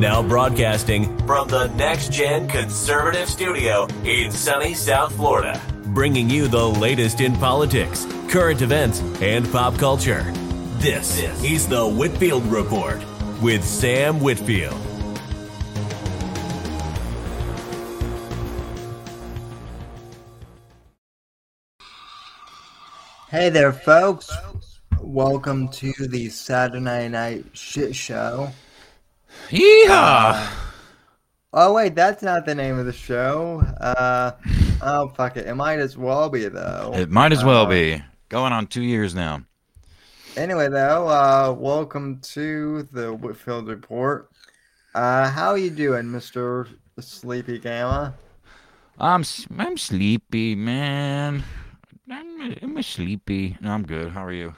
Now broadcasting from the Next Gen Conservative Studio in sunny South Florida, bringing you the latest in politics, current events, and pop culture. This is the Whitfield Report with Sam Whitfield. Hey there, folks. Welcome to the Saturday Night Shit Show. Yeehaw! Oh, wait, that's not the name of the show. Uh, oh, fuck it. It might as well be, though. it might as well Uh, be. Going on two years now. Anyway, though, uh, welcome to the Whitfield Report. Uh, how you doing, Mr. Sleepy Gamma? I'm I'm sleepy, man. I'm I'm sleepy. No, I'm good. How are you?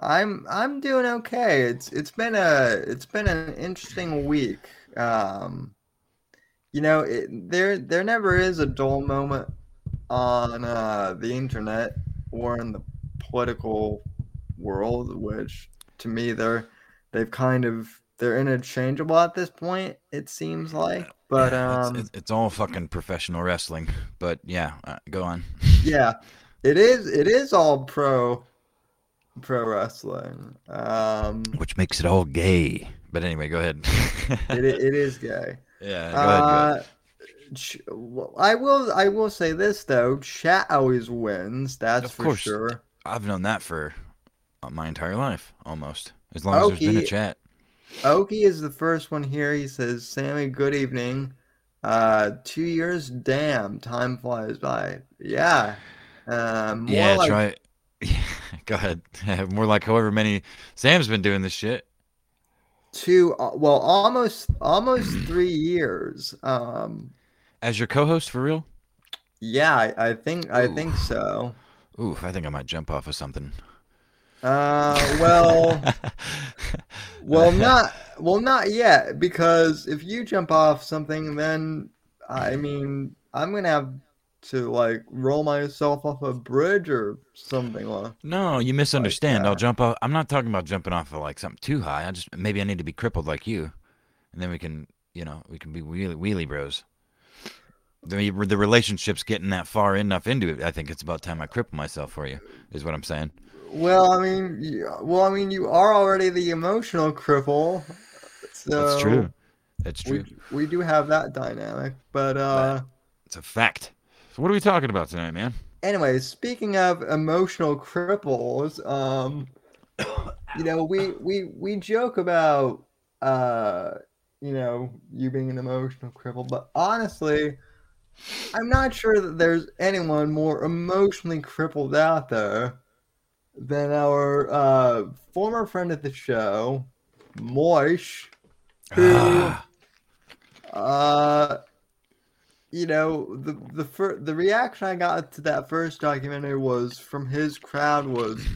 I'm I'm doing okay. It's it's been a it's been an interesting week. Um, you know, it, there there never is a dull moment on uh, the internet or in the political world, which to me they're they've kind of they're interchangeable at this point. It seems like, but Yeah, um, it's, it's, all fucking professional wrestling. But yeah, uh, go on. yeah, it is it is all pro pro wrestling. Um, Which makes it all gay. But anyway, go ahead. it, it is gay. yeah, go ahead. Go ahead. Uh, I will. I will say this though: chat always wins. That's Of for course. sure. I've known that for uh, my entire life, almost. As long as there's been a chat. Oki is the first one here. He says, "Sammy, good evening. Uh, two years. Damn, time flies by. Yeah. Um, more Yeah, like try. go ahead. More like however many. Sam's been doing this shit. two. uh, Well, almost almost three years. Um, As your co-host for real? yeah, I, I think I think so. Oof, I think I might jump off of something. Uh, well. Well, not well, not yet. Because if you jump off something, then I mean, I'm gonna have to like roll myself off a bridge or something. Like. No, you misunderstand. I'll jump off. I'm not talking about jumping off of like something too high. I just maybe I need to be crippled like you, and then we can, you know, we can be wheelie, wheelie bros. The the relationship's getting that far enough into it. I think it's about time I cripple myself for you. Is what I'm saying. Well, I mean, y- well, I mean, you are already the emotional cripple, so That's true. That's true. We we do have that dynamic, but uh. It's a fact. So what are we talking about tonight, man? Anyway, speaking of emotional cripples, um, you know, we we we joke about uh, you know, you being an emotional cripple, but honestly, I'm not sure that there's anyone more emotionally crippled out there than our uh former friend of the show, Mersh, who Ah, uh, you know, the the fir- the reaction I got to that first documentary was from his crowd was,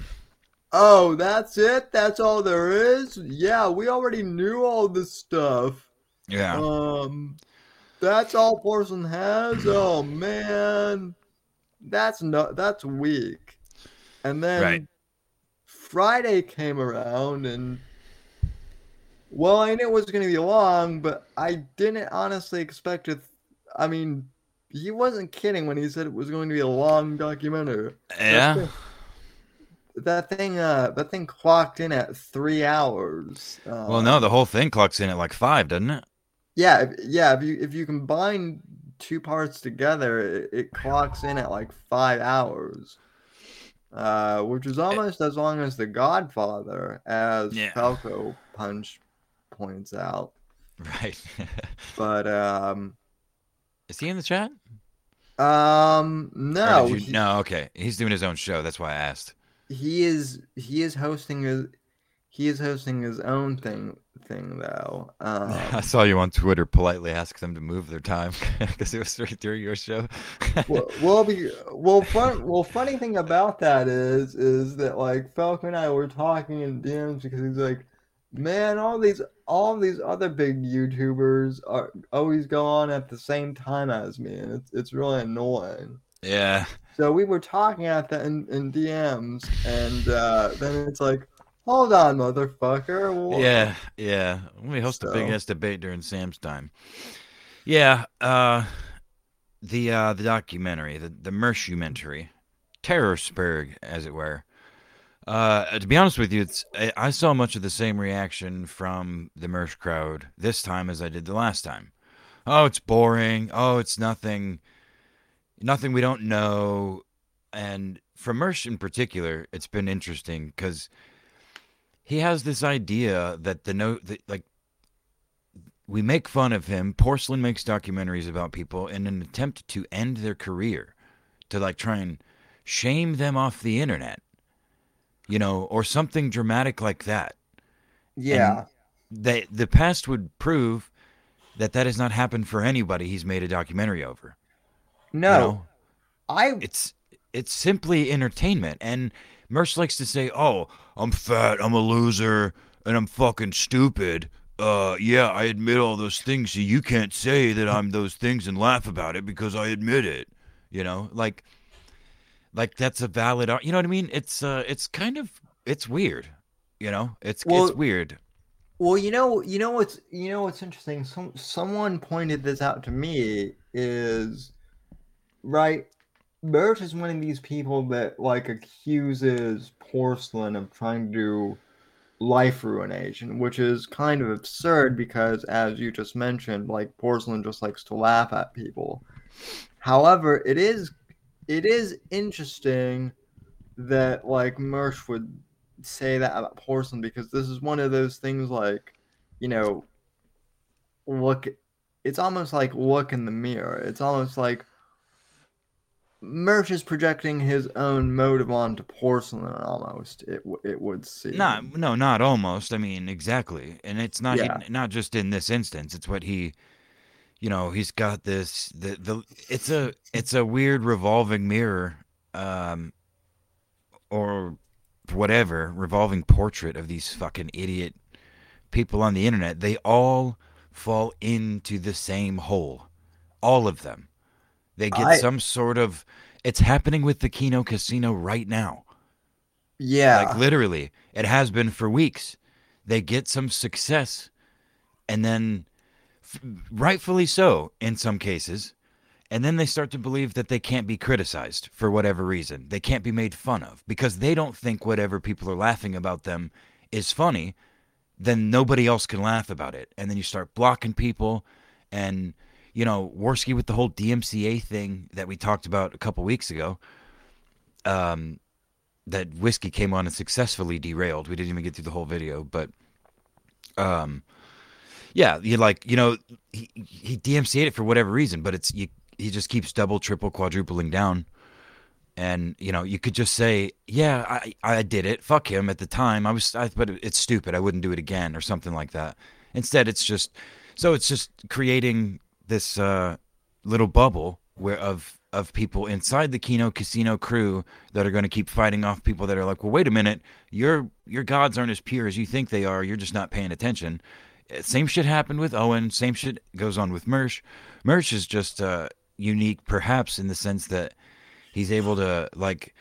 "Oh, that's it? That's all there is? Yeah, we already knew all this stuff. yeah. Um, that's all Porcelain has. Oh man, that's no, that's weak." And then Right. Friday came around and well, I knew it was going to be long, but I didn't honestly expect it. I mean, he wasn't kidding when he said it was going to be a long documentary. yeah. That thing, uh, that thing clocked in at three hours. Uh, Well, no, the whole thing clocks in at like five, doesn't it? yeah, if, yeah. If you if you combine two parts together, it, it clocks in at like five hours, uh, which is almost as long as The Godfather, as Yeah. Falco Punch points out. Right. But um, Is he in the chat? um, no, you- he, no. Okay, he's doing his own show. That's why I asked. he is he is hosting his he is hosting his own thing thing though. I Um, saw you on Twitter politely ask them to move their time because it was right during your show. well, well, be, well, fun, well, funny thing about that is, is that like Falcon and I were talking in DMs because he's like, man, all these, all these other big YouTubers are always go on at the same time as me, and it's it's really annoying. yeah. So we were talking at that in, in DMs, and uh, then it's like, Hold on, motherfucker. Wha- Yeah, yeah. Let me host a big So- ass debate during Sam's time. Yeah, uh the uh the documentary, the the Mershumentary, Terrorsburg, as it were. Uh to be honest with you, it's I, saw much of the same reaction from the Mersh crowd this time as I did the last time. Oh, it's boring. Oh, it's nothing nothing we don't know. And for Mersh in particular, it's been interesting because he has this idea that the note that like we make fun of him. Porcelain makes documentaries about people in an attempt to end their career, to like try and shame them off the internet, you know, or something dramatic like that. Yeah. They, the past would prove that that has not happened for anybody he's made a documentary over. no. you know? I it's it's simply entertainment. And Mersh likes to say, "Oh, I'm fat, I'm a loser, and I'm fucking stupid." Uh, yeah, I admit all those things. So you can't say that I'm those things and laugh about it because I admit it. You know, like, like that's a valid. You know what I mean? It's uh, it's kind of it's weird. You know, it's Well- it's weird. Well, you know, you know what's you know what's interesting. Some someone pointed this out to me is right. Bert is one of these people that like accuses porcelain of trying to do life ruination, which is kind of absurd because, as you just mentioned, like porcelain just likes to laugh at people. However, it is it is interesting that like Mersh would say that about porcelain because this is one of those things like you know look it's almost like look in the mirror it's almost like Mersh is projecting his own motive onto porcelain almost it it would seem Not no, not almost. I mean, exactly. And it's not Yeah. not just in this instance. It's what he you know, he's got this the the it's a it's a weird revolving mirror um or whatever, revolving portrait of these fucking idiot people on the internet. They all fall into the same hole. All of them. They get I- some sort of it's happening with the Kino Casino right now. yeah Like literally, it has been for weeks. They get some success, and then, rightfully so in some cases, and then they start to believe that they can't be criticized for whatever reason. They can't be made fun of because they don't think whatever people are laughing about them is funny. Then nobody else can laugh about it, and then you start blocking people, and you know Warski with the whole DMCA thing that we talked about a couple weeks ago. Um, that whiskey came on and successfully derailed. We didn't even get through the whole video, but um, yeah, you like you know he he DMCA'd it for whatever reason, but it's you he just keeps double, triple, quadrupling down, and you know you could just say yeah I I did it, fuck him at the time I was I, but it's stupid I wouldn't do it again or something like that. Instead, it's just so it's just creating this uh, little bubble where of of people inside the Kino Casino crew that are going to keep fighting off people that are like, well, wait a minute, your your gods aren't as pure as you think they are. You're just not paying attention. Same shit happened with Owen. Same shit goes on with Mersh. Mersh is just uh, unique, perhaps in the sense that he's able to like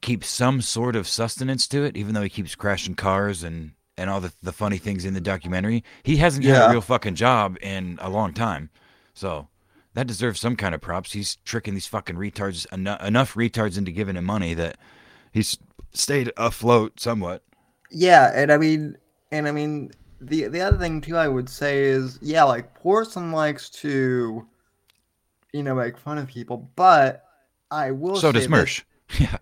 keep some sort of sustenance to it, even though he keeps crashing cars and and all the the funny things in the documentary. He hasn't had a real fucking job in a long time, so that deserves some kind of props. He's tricking these fucking retards enough, enough retards into giving him money that he's stayed afloat somewhat. Yeah, and I mean, and I mean, the the other thing too, I would say is, yeah, like Porcelain likes to, you know, make fun of people, but I will. so say does this- Mersh. Yeah,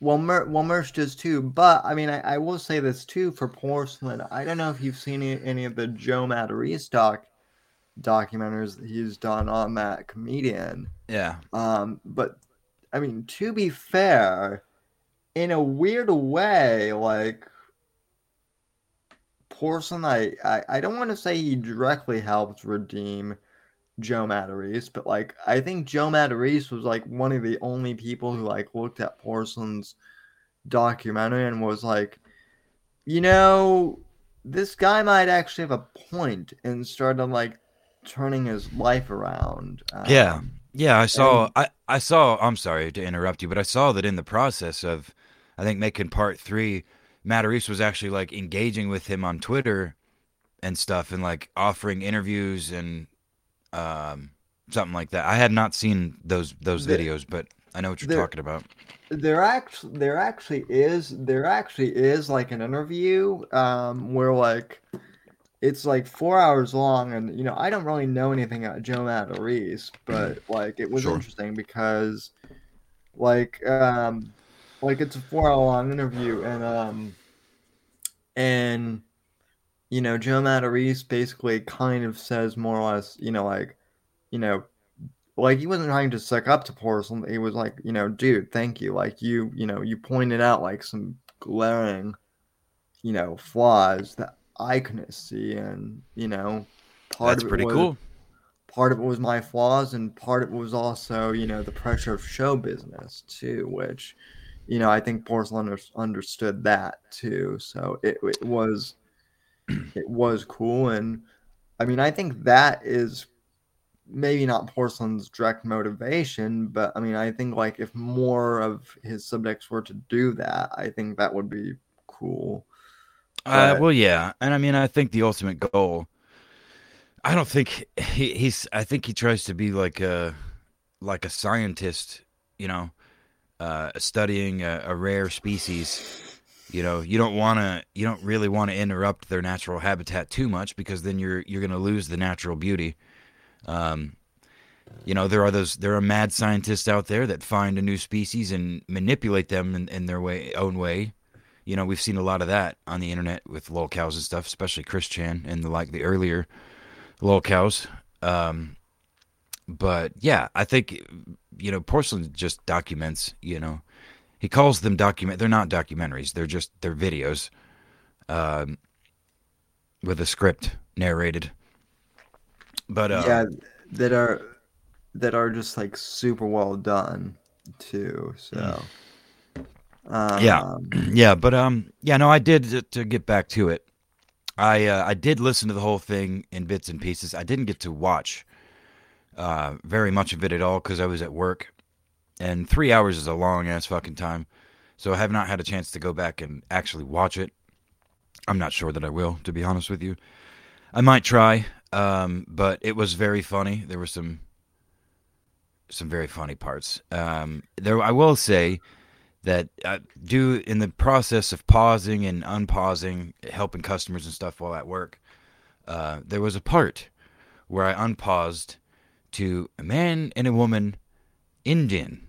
Well, Mer- well, Mersh does too, but I mean, I, I will say this too for Porcelain. I don't know if you've seen any, any of the Joe Matarese doc documentaries that he's done on that comedian. yeah, Um, but I mean, to be fair, in a weird way, like Porcelain, I, I, I don't want to say he directly helped redeem Joe Matarese, but like I think Joe Matarese was like one of the only people who like looked at Porcelain's documentary and was like, you know, this guy might actually have a point, and started like turning his life around. Yeah. Um, yeah. I saw. And- I I saw. I'm sorry to interrupt you, but I saw that in the process of, I think making part three, Matarese was actually like engaging with him on Twitter and stuff, and like offering interviews and um, something like that. I had not seen those those videos, but I know what you're there- talking about. there actually there actually is there actually is like an interview um where like it's like four hours long and you know i don't really know anything about joe Matarese, but like it was Sure. interesting because like um like it's a four hour long interview and um and you know joe Matarese basically kind of says more or less you know like you know like he wasn't trying to suck up to porcelain he was like you know dude thank you like you you know you pointed out like some glaring you know flaws that i couldn't see and you know part That's of it pretty was, cool. part of it was my flaws and part of it was also you know the pressure of show business too which you know i think porcelain under- understood that too so it, it was it was cool and i mean i think that is maybe not porcelain's direct motivation but i mean i think like if more of his subjects were to do that i think that would be cool Uh, well, yeah, and I mean, I think the ultimate goal. I don't think he, he's. I think he tries to be like a like a scientist, you know, uh, studying a, a rare species. You know, you don't want to. You don't really want to interrupt their natural habitat too much because then you're you're going to lose the natural beauty. Um, you know, there are those there are mad scientists out there that find a new species and manipulate them in, in their way own way you know, we've seen a lot of that on the internet with lol cows and stuff, especially Chris Chan and the like the earlier lol cows. Um, but yeah, I think you know, porcelain just documents. You know, he calls them document. They're not documentaries. They're just they're videos, um, with a script narrated. But uh, yeah that are that are just like super well done too so um, Yeah. yeah, but um, yeah, no, I did to, to get back to it. I uh, I did listen to the whole thing in bits and pieces. I didn't get to watch uh, very much of it at all because I was at work, and three hours is a long ass fucking time. So I have not had a chance to go back and actually watch it. I'm not sure that I will, to be honest with you. I might try, um, but it was very funny. There were some some very funny parts. Um, there, I will say that I do in the process of pausing and unpausing, helping customers and stuff while at work. Uh, there was a part where I unpaused to a man and a woman, Indian,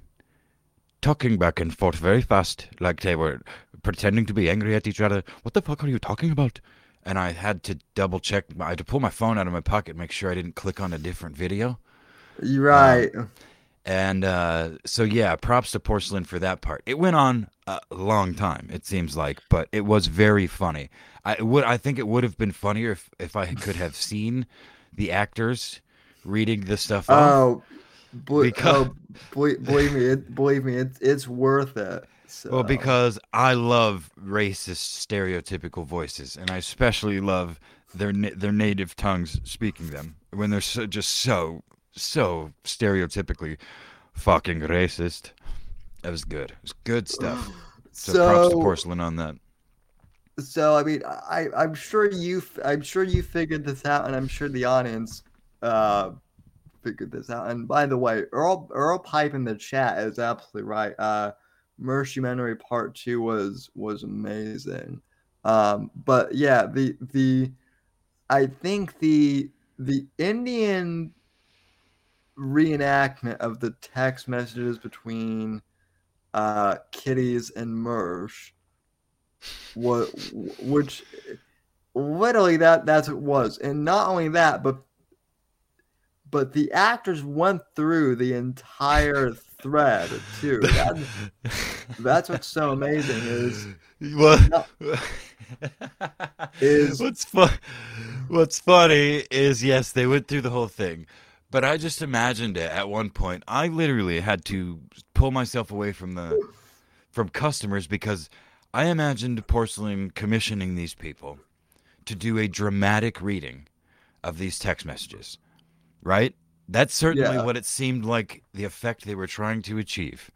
talking back and forth very fast, like they were pretending to be angry at each other. What the fuck are you talking about? And I had to double check. I had to pull my phone out of my pocket, make sure I didn't click on a different video. you're right And uh, so, yeah, props to Porcelain for that part. It went on a long time, it seems like, but it was very funny. I would, I think it would have been funnier if, if I could have seen the actors reading the stuff oh, bel- oh, Because- oh believe, believe me it, believe me it's it's worth it so. Well, because I love racist, stereotypical voices, and I especially love their their native tongues speaking them when they're so, just so so stereotypically fucking racist. That was good. It was good stuff. So, props to porcelain on that. So I mean, I I'm sure you I'm sure you figured this out, and I'm sure the audience uh figured this out. And by the way, Earl Earl Pipe in the chat is absolutely right. Uh, Mercury Part Two was was amazing. Um, but yeah, the the I think the the Indian reenactment of the text messages between uh kitties and Mersh what which literally that that's what it was and not only that but but the actors went through the entire thread too that, that's what's so amazing is What? No. Is- what's fun? What's funny is yes, they went through the whole thing, but I just imagined it at one point. I literally had to pull myself away from the from customers because I imagined porcelain commissioning these people to do a dramatic reading of these text messages. Right? That's certainly Yeah. what it seemed like the effect they were trying to achieve.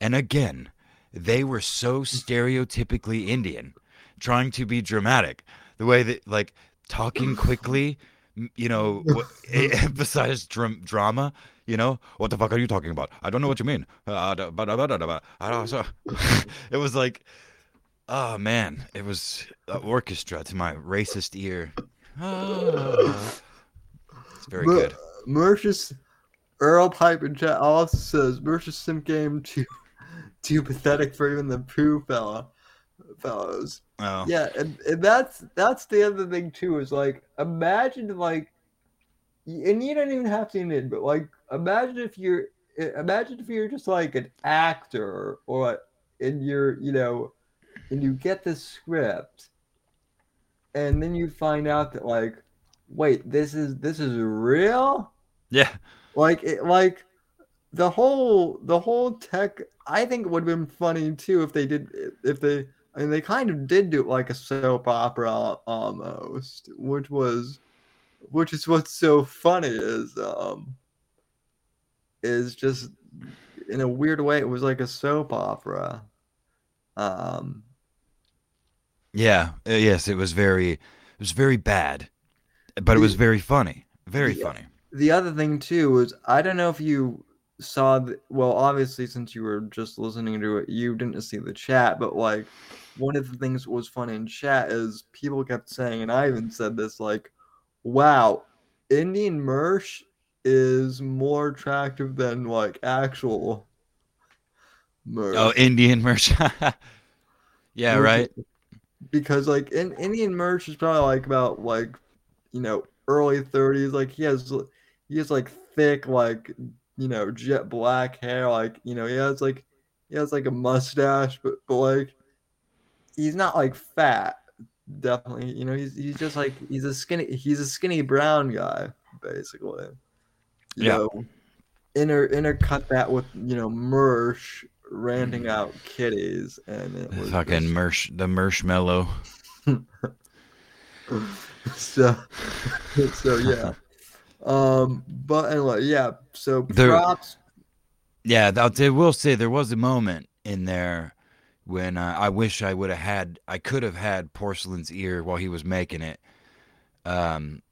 And again, they were so stereotypically Indian, trying to be dramatic. The way that like talking quickly, you know, emphasized dram- drama. You know, what the fuck are you talking about? I don't know what you mean. Uh, uh, da- ba- da- ba- da- da- ba. I don't- so- it was like, oh man, it was orchestra to my racist ear. Ah. Very But good. Mersh's Earl Pipe in chat also says Mersh's sim game too too pathetic for even the poo fella fellows. Oh, Yeah, and, and that's that's the other thing too is like imagine like and you don't even have to in but like imagine if you're imagine if you're just like an actor or and you're you know and you get this script and then you find out that like wait this is this is real yeah. like it like the whole the whole tech i think it would have been funny too if they did if they I mean they kind of did do it like a soap opera almost which was which is what's so funny is um is just in a weird way it was like a soap opera um Yeah. uh, yes, it was very, it was very bad, but it was very funny. Very the- funny. the other thing too was I don't know if you saw the, well obviously since you were just listening to it you didn't see the chat but like one of the things that was funny in chat is people kept saying and I even said this like wow Indian Mersh is more attractive than like actual oh, Mersh Oh, Indian mersh. yeah, right. because like in Indian mersh is probably like about like you know early 30s like he has he has like thick like you know jet black hair like you know he has like he has like a mustache but but like he's not like fat definitely you know he's he's just like he's a skinny he's a skinny brown guy basically you Yeah. know inter intercut that with you know mersh ranting mm. out kitties and it was Fucking just- mersh, the marshmallow. so so yeah um but anyway yeah so There- props Yeah, say, will say there was a moment in there when uh, I wish I would have had, I could have had Porcelain's ear while he was making it. Um,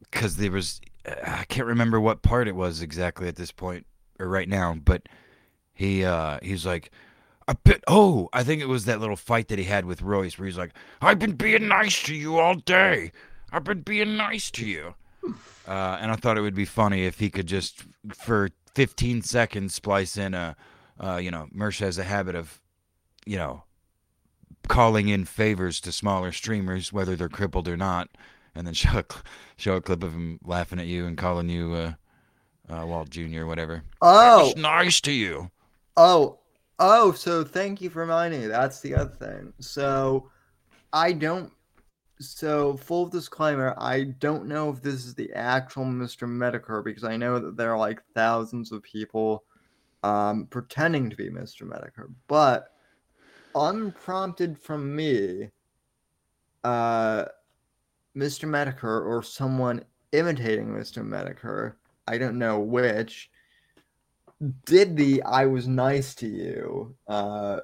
because there was, I can't remember what part it was exactly at this point or right now, but he, uh, he's like, I bit, oh, I think it was that little fight that he had with Royce where he's like, I've been being nice to you all day. I've been being nice to you. Uh, and I thought it would be funny if he could just, for 15 seconds, splice in a, uh, you know, Mersh has a habit of, you know, calling in favors to smaller streamers, whether they're crippled or not, and then show a, show a clip of him laughing at you and calling you uh, uh, Walt Jr. or whatever. oh It's nice to you. oh oh so thank you for reminding me. That's the other thing. So i don't so full disclaimer i don't know if this is the actual mr metokur because i know that there are like thousands of people um pretending to be mr metokur but unprompted from me uh mr metokur or someone imitating mr metokur i don't know which did the I was nice to you uh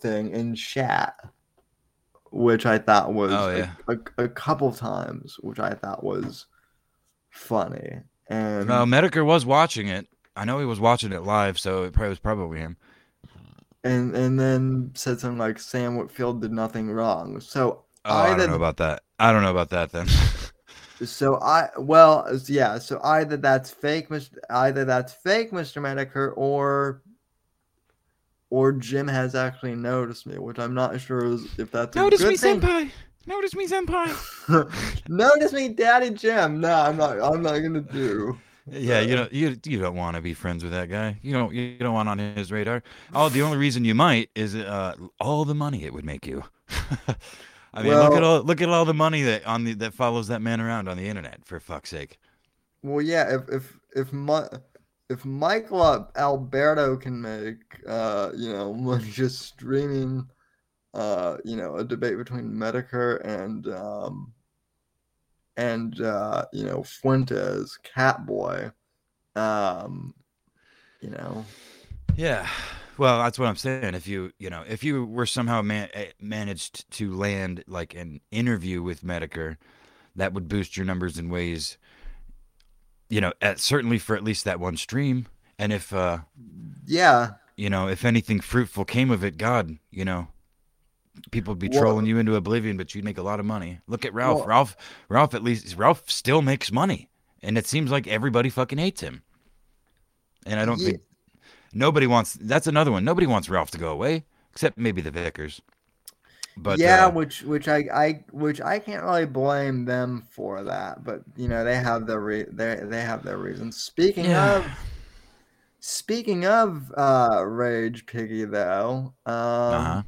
thing in chat, which I thought was Oh, a- yeah. a, a, couple times, which I thought was funny. And No, Metokur was watching it. I know he was watching it live, so it probably was probably him. and and then said something like Sam Whitfield did nothing wrong. So Oh, I Either- don't know about that. I don't know about that then. so I well yeah, so either that's fake Mr. either that's fake Mr. Metokur or or Jim has actually noticed me, which I'm not sure is, if that's a Notice good me, thing. senpai. Notice me, senpai. Notice me, Daddy Jim. No, I'm not. I'm not gonna do. Yeah, you don't you you don't want to be friends with that guy. You don't you don't want on his radar. Oh, the only reason you might is uh, all the money it would make you. I mean, look at all look at all the money that on the that follows that man around on the internet. For fuck's sake. Well, yeah. If if if my if Michael Alberto can make uh you know money just streaming uh you know a debate between Metokur and um and uh you know Fuentes Catboy um you know Yeah. Well, that's what I'm saying. If you, you know, if you were somehow man- eh, managed to land like an interview with Metokur, that would boost your numbers in ways, you know, at, certainly for at least that one stream. And if, uh, Yeah, you know, if anything fruitful came of it, God, you know, people would be Well- trolling you into oblivion, but you'd make a lot of money. Look at Ralph. Well- Ralph, Ralph, at least Ralph still makes money, and it seems like everybody fucking hates him. And I don't Ye- think nobody wants. That's another one. Nobody wants Ralph to go away, except maybe the Vickers. But yeah, uh, which which I, I which I can't really blame them for that, but you know they have their re- they they have their reasons. Speaking Yeah. of speaking of uh Rage Piggy though, um uh-huh.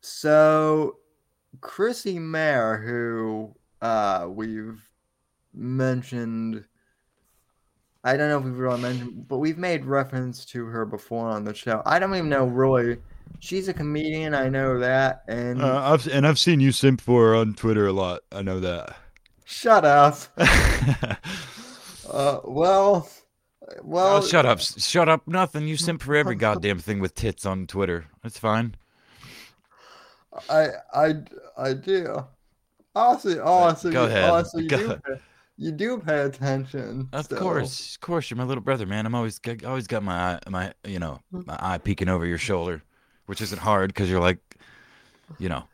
so Chrissie Mayer, who uh we've mentioned I don't know if we've really mentioned, but we've made reference to her before on the show. I don't even know really. She's a comedian, I know that, and Uh, I've and I've seen you simp for her on Twitter a lot. I know that. shut up. Uh, well, well, oh, shut up! Shut up! Nothing. You simp for every goddamn thing with tits on Twitter. That's fine. I, I, I do. Honestly, honestly, Go you- ahead. honestly, you Go do, ahead. pay, you do pay attention. Of so- course, of course, you're my little brother, man. I'm always got, always got my eye, my you know my eye peeking over your shoulder, which isn't hard because you're like, you know,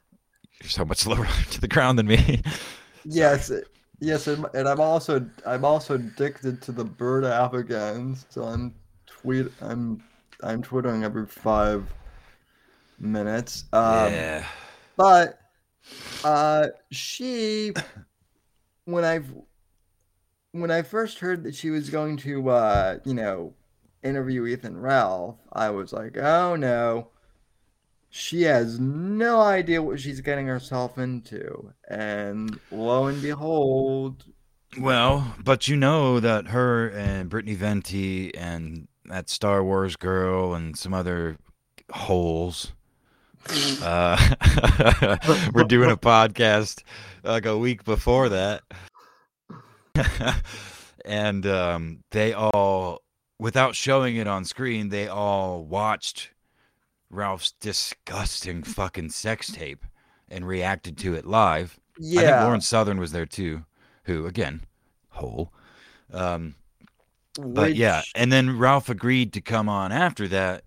you're so much lower to the ground than me. Yes, yes, and, and I'm also I'm also addicted to the bird app again. So I'm tweet I'm I'm twittering every five minutes. Um, yeah. But uh she when I've when I first heard that she was going to uh, you know, interview Ethan Ralph, I was like, "Oh no. She has no idea what she's getting herself into." And lo and behold, Well, but you know that her and Brittany Venti and that Star Wars girl and some other holes. Uh, we're doing a podcast like a week before that. and um, they all, without showing it on screen, they all watched Ralph's disgusting fucking sex tape and reacted to it live. Yeah. I think Lauren Southern was there too, who again, hole. Um, but yeah, and then Ralph agreed to come on after that.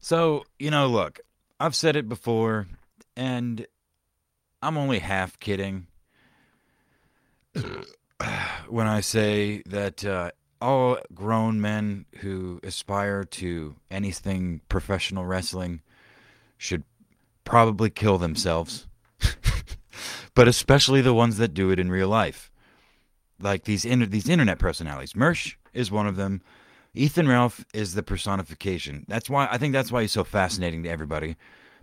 So, you know, look, I've said it before, and I'm only half kidding when I say that uh, all grown men who aspire to anything professional wrestling should probably kill themselves, but especially the ones that do it in real life like these these internet personalities. Mersh is one of them. Ethan Ralph is the personification. That's why I think that's why he's so fascinating to everybody,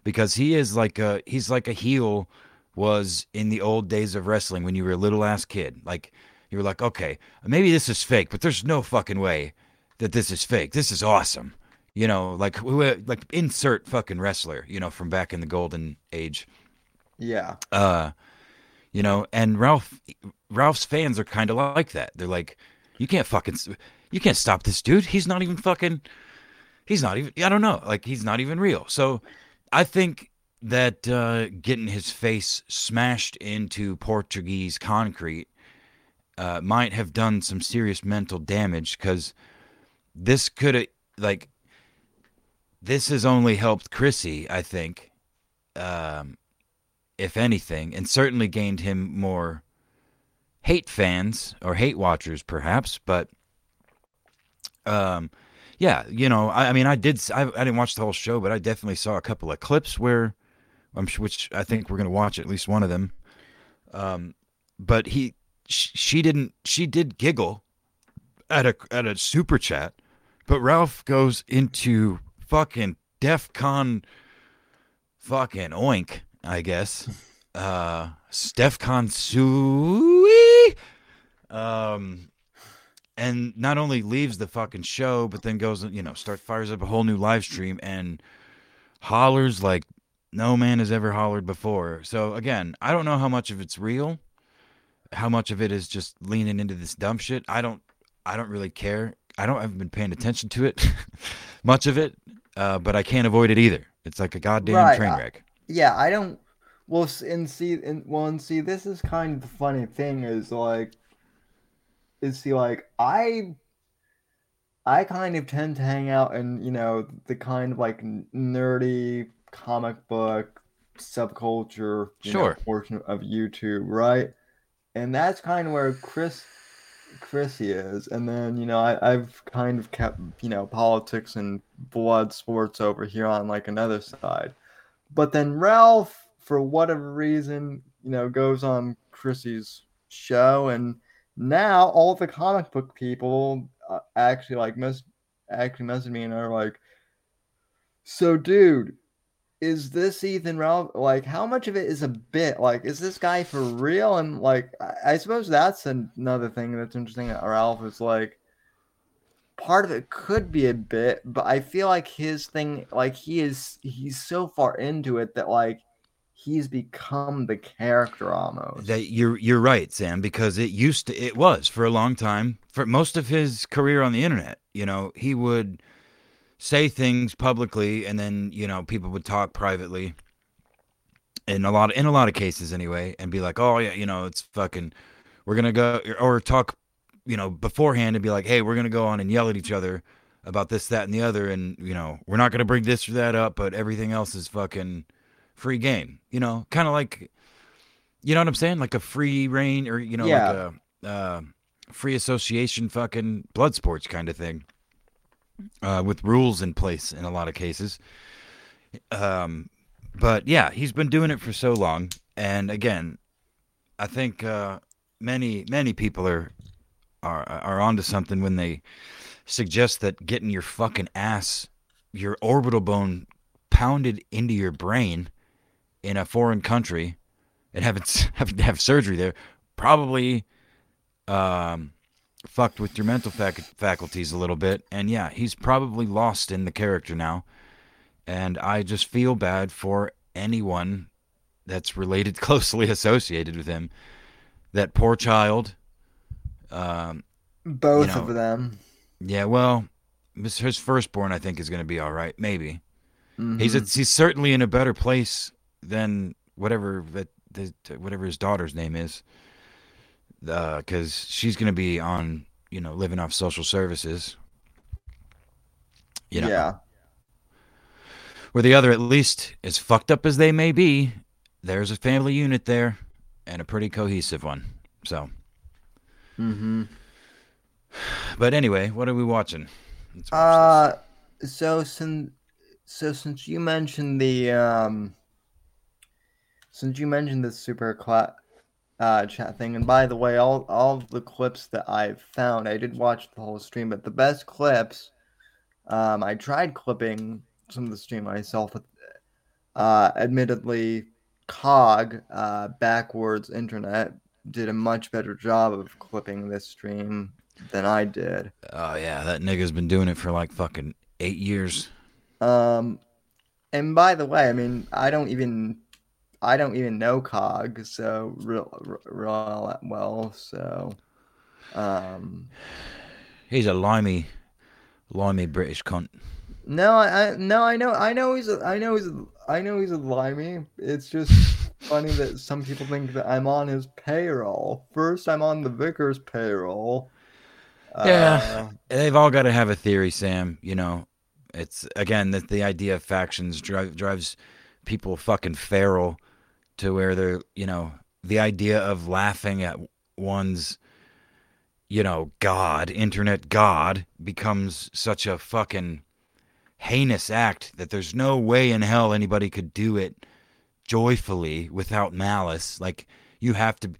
because he is like a he's like a heel was in the old days of wrestling when you were a little ass kid. Like you were like, okay, maybe this is fake, but there's no fucking way that this is fake. This is awesome. You know, like like insert fucking wrestler, you know, from back in the golden age yeah, uh you know and ralph ralph's fans are kind of like that they're like you can't fucking you can't stop this dude he's not even fucking he's not even i don't know like he's not even real so i think that uh getting his face smashed into portuguese concrete uh might have done some serious mental damage because this could have like this has only helped chrissie i think um if anything, and certainly gained him more hate fans or hate watchers, perhaps. But, um, yeah, you know, I, I mean, I did, I, I didn't watch the whole show, but I definitely saw a couple of clips where, I'm sure, which I think we're gonna watch at least one of them. Um, but he, sh- she didn't, she did giggle at a at a super chat, but Ralph goes into fucking DEF CON fucking oink, I guess. Uh Steph Sui Um and not only leaves the fucking show, but then goes, you know, start fires up a whole new live stream and hollers like no man has ever hollered before. So again, I don't know how much of it's real, how much of it is just leaning into this dumb shit. I don't I don't really care. I don't I haven't been paying attention to it. much of it. uh, but I can't avoid it either. It's like a goddamn Right, train I- wreck. yeah i don't well and see and well and see this is kind of the funny thing is like is see like i i kind of tend to hang out in you know the kind of like nerdy comic book subculture you know, Sure. portion of youtube right? And that's kind of where chris chrissie is. And then you know I, i've kind of kept you know politics and blood sports over here on like another side. But then Ralph, for whatever reason, you know, goes on Chrissie's show, and now all the comic book people uh, actually like mess actually message me and are like, "So, dude, is this Ethan Ralph? Like, how much of it is a bit? Like, is this guy for real?" And like, I, I suppose that's another thing that's interesting. Ralph is like. Part of it could be a bit, but I feel like his thing, like he is, he's so far into it that like he's become the character almost. That you're you're right, Sam, because it used to it was for a long time for most of his career on the internet. You know, he would say things publicly, and then you know people would talk privately. In a lot of, in a lot of cases, anyway, and be like, "Oh yeah, you know, it's fucking, we're gonna go," or talk, you know, beforehand and be like, "Hey, we're gonna go on and yell at each other about this, that, and the other, and you know, we're not gonna bring this or that up, but everything else is fucking free game." You know, kind of like you know what I'm saying? Like a free reign or you know, Yeah. like a uh, free association fucking blood sports kind of thing. Uh, with rules in place in a lot of cases. Um but yeah, he's been doing it for so long and again, I think uh many many people are are are onto something when they suggest that getting your fucking ass your orbital bone pounded into your brain in a foreign country and having having to have surgery there probably um fucked with your mental fac- faculties a little bit and yeah he's probably lost in the character now and i just feel bad for anyone that's related closely associated with him that poor child um Both you of them. yeah well his firstborn i think is going to be all right maybe He's Mhm. a, he's certainly in a better place than whatever that the, whatever his daughter's name is, because she's going to be on you know living off social services. You know, yeah. where the other, at least as fucked up as they may be, there's a family unit there, and a pretty cohesive one. So, Mm-hmm. but anyway, what are we watching? Uh, so since so since you mentioned the um, since you mentioned the super cla- uh chat thing, and by the way, all all the clips that I've found, I did watch the whole stream, but the best clips, um, I tried clipping some of the stream myself. Uh, admittedly, Cog, uh, backwards internet did a much better job of clipping this stream than I did. Oh yeah, that nigga's been doing it for like fucking eight years. Um, and by the way, I mean, I don't even, I don't even know Cog, so real, real, well, so, um, He's a limey, limey British cunt. no, I, I no, I know, I know he's, a, I know he's, a, I know he's a limey. It's just funny that some people think that I'm on his payroll. First, I'm on the vicar's payroll. Yeah. Uh, they've all got to have a theory, Sam. You know, it's again that the idea of factions drive, drives people fucking feral to where they're, you know, the idea of laughing at one's, you know, god, internet god, becomes such a fucking heinous act that there's no way in hell anybody could do it joyfully without malice. Like you have to.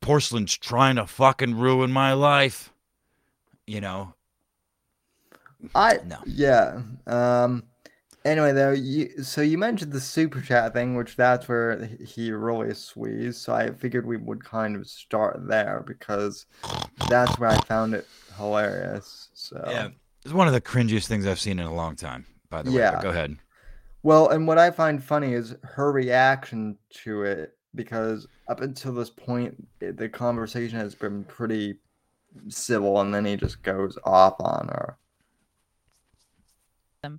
Porcelain's trying to fucking ruin my life. You know, I No. yeah. Um. Anyway, though, you so you mentioned the super chat thing, which that's where he really squeezed. So I figured we would kind of start there because that's where I found it hilarious. So Yeah, it's one of the cringiest things I've seen in a long time. By the way, Yeah. but go ahead. Well, and what I find funny is her reaction to it because up until this point, the conversation has been pretty civil, and then he just goes off on her.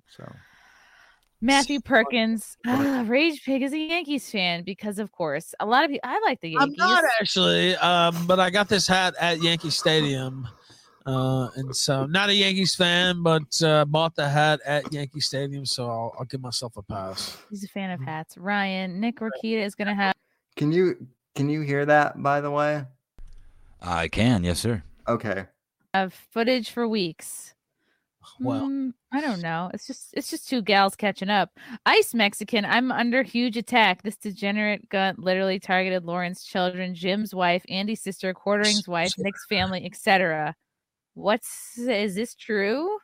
So Matthew Perkins, ah, Rage Pig is a Yankees fan because, of course, a lot of people. I like the Yankees. I'm Yankees. not actually, um, but I got this hat at Yankee Stadium. Uh, and so, not a Yankees fan, but uh, bought the hat at Yankee Stadium, so I'll, I'll give myself a pass. He's a fan of hats. Ryan, Nick Rekieta is going to have. Can you can you hear that by the way? I can, yes, sir. Okay. have footage for weeks. Well, Mm, I don't know. It's just it's just two gals catching up. Ice Mexican, I'm under huge attack. This degenerate gun literally targeted Lauren's children, Jim's wife, Andy's sister, Quartering's wife, Nick's family, etc. What's is this true?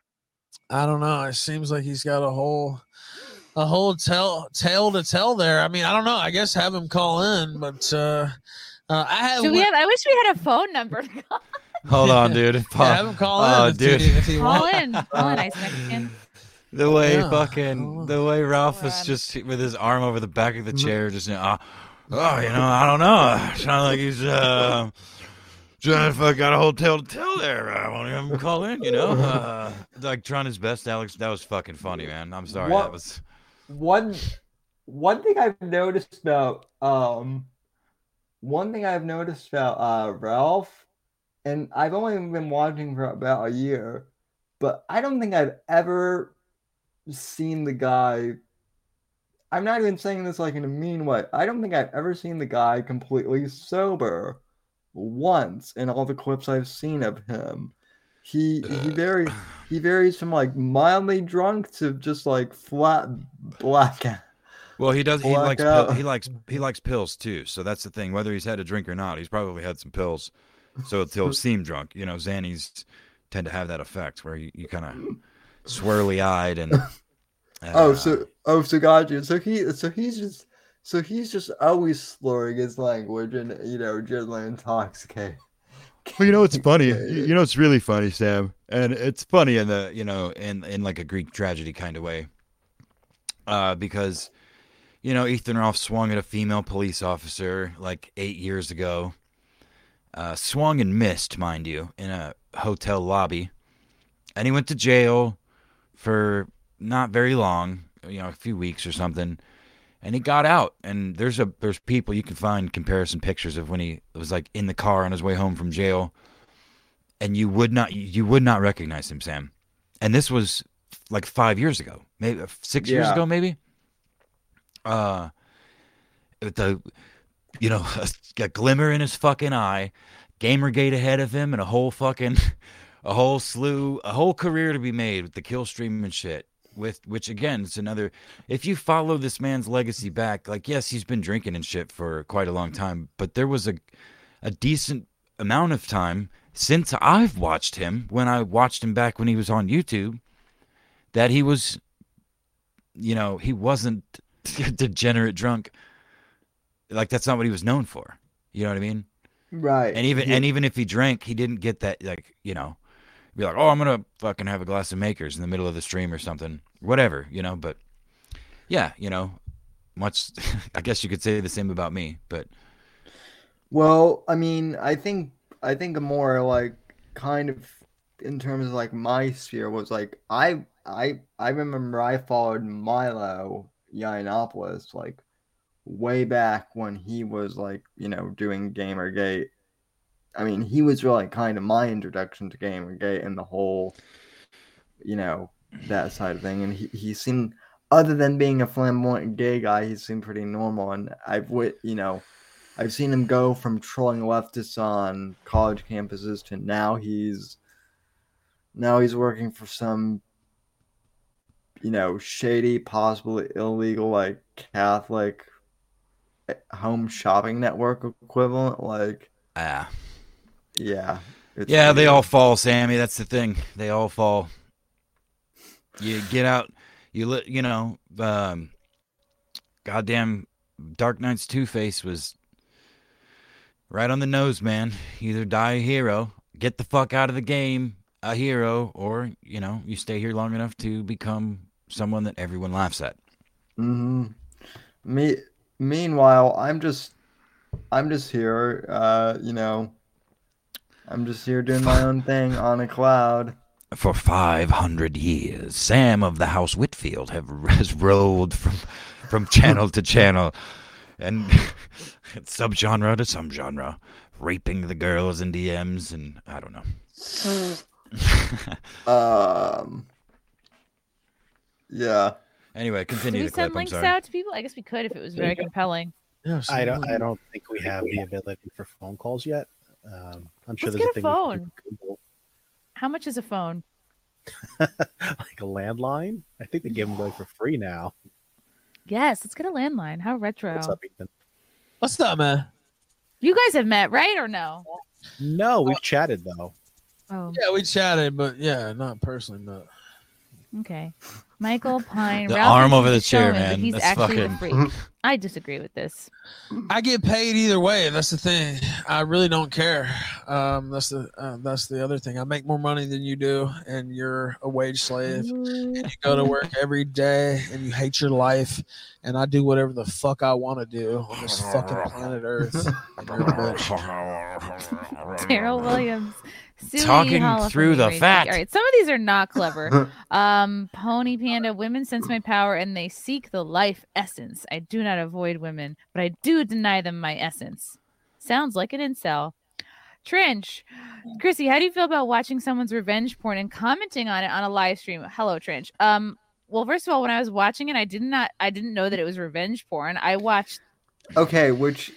I don't know. It seems like he's got a whole a whole tell tale to tell there. I mean, I don't know. I guess have him call in, but uh, uh I have, we have I wish we had a phone number. To call- Hold on, dude. yeah, have him call in. Oh, if, dude. You, if you Call want. in. Call in Ice Mexican. The way Yeah, I fucking don't the way Ralph was just with his arm over the back of the Mm-hmm. chair, just uh, oh, you know, I don't know. Sound like he's uh, trying to fuck got a whole tale to tell there. I want to have him call in, you know, uh, like trying his best. Alex, that was fucking funny, man. I'm sorry. What- That was One one thing I've noticed about um one thing I've noticed about uh Ralph, and I've only been watching for about a year, but I don't think I've ever seen the guy. I'm not even saying this like in a mean way. I don't think I've ever seen the guy completely sober once in all the clips I've seen of him. He he varies he varies from like mildly drunk to just like flat blackout. well. He does. He likes. he likes. He likes pills too. So that's the thing. Whether he's had a drink or not, he's probably had some pills. So he'll seem drunk. You know, Xannies tend to have that effect where you, you kind of swirly eyed and. Oh, uh, so oh, so gotcha. So he, so he's just, so he's just always slurring his language and you know, generally intoxicated. Well, you know it's funny. You, you know it's really funny, Sam, and it's funny in the you know in in like a Greek tragedy kind of way, uh, because you know Ethan Ralph swung at a female police officer like eight years ago, uh, swung and missed, mind you, in a hotel lobby, and he went to jail for not very long, you know, a few weeks or something. And he got out, and there's a there's people you can find comparison pictures of when he was like in the car on his way home from jail, and you would not you would not recognize him, Sam. And this was like five years ago, maybe six years ago, maybe. Uh, the you know a, glimmer in his fucking eye, Gamergate ahead of him, and a whole fucking a whole slew, a whole career to be made with the kill stream and shit. With which again, it's another. If you follow this man's legacy back, like yes, he's been drinking and shit for quite a long time, but there was a a decent amount of time since I've watched him when I watched him back when he was on YouTube that he was, you know, he wasn't degenerate drunk. Like that's not what he was known for. You know what I mean? Right. And even and even if he drank, he didn't get that like you know, be like, oh, I'm gonna fucking have a glass of Makers in the middle of the stream or something, whatever, you know. But yeah, you know, much. I guess you could say the same about me, but Well, I mean, I think I think a more like kind of in terms of like my sphere was like I I I remember I followed Milo Yiannopoulos like way back when he was like, you know, doing Gamergate. I mean, he was really kind of my introduction to Gamergate and the whole, you know, that side of thing. And he, he seemed, other than being a flamboyant gay guy, he seemed pretty normal. And I've, wit, you know, I've seen him go from trolling leftists on college campuses to now he's now he's working for some you know shady, possibly illegal like Catholic home shopping network equivalent. Like, ah, yeah, it's yeah, they all fall, Sammy. That's the thing. They all fall. You get out. You li- You know, um, goddamn, Dark Knight's Two Face was right on the nose, man. Either die a hero, get the fuck out of the game, a hero, or you know, you stay here long enough to become someone that everyone laughs at. hmm Me, meanwhile, I'm just, I'm just here. Uh, you know, I'm just here doing my own thing on a cloud. For 500 years, Sam of the House Whitfield have, has rolled from, from channel to channel and subgenre to subgenre, raping the girls in DMs, and I don't know. Um. Yeah. Anyway, Can continue we the clip. send I'm links out to people? I guess we could if it was very compelling. Yeah, I don't. I don't think we have the ability for phone calls yet. Um, I'm sure Let's there's get a a thing we can phone. do with How much is a phone? like a landline. I think they give them away for free now. Yes, let's get a landline. How retro. What's up, Ethan? What's up, man? You guys have met, right or no? No, we've chatted though. Oh, Yeah, we chatted, but yeah, not personally, but okay. Michael Pine. The Ralph arm over the chair, man. He's That's actually the fucking- freak. I disagree with this. I get paid either way. That's the thing. I really don't care. Um, that's the uh, that's the other thing. I make more money than you do, and you're a wage slave. And you go to work every day, and you hate your life. And I do whatever the fuck I want to do on this fucking planet Earth. And you're a bitch. Daryl Williams. Suey Talking Holla through the Raising- fat. All right, some of these are not clever. um, Pony Panda. Women sense my power and they seek the life essence. I do not avoid women, but I do deny them my essence. Sounds like an incel. Trench. Chrissie, how do you feel about watching someone's revenge porn and commenting on it on a live stream? Hello, Trench. Um, well, first of all, when I was watching it, I did not I didn't know that it was revenge porn. I watched Okay, which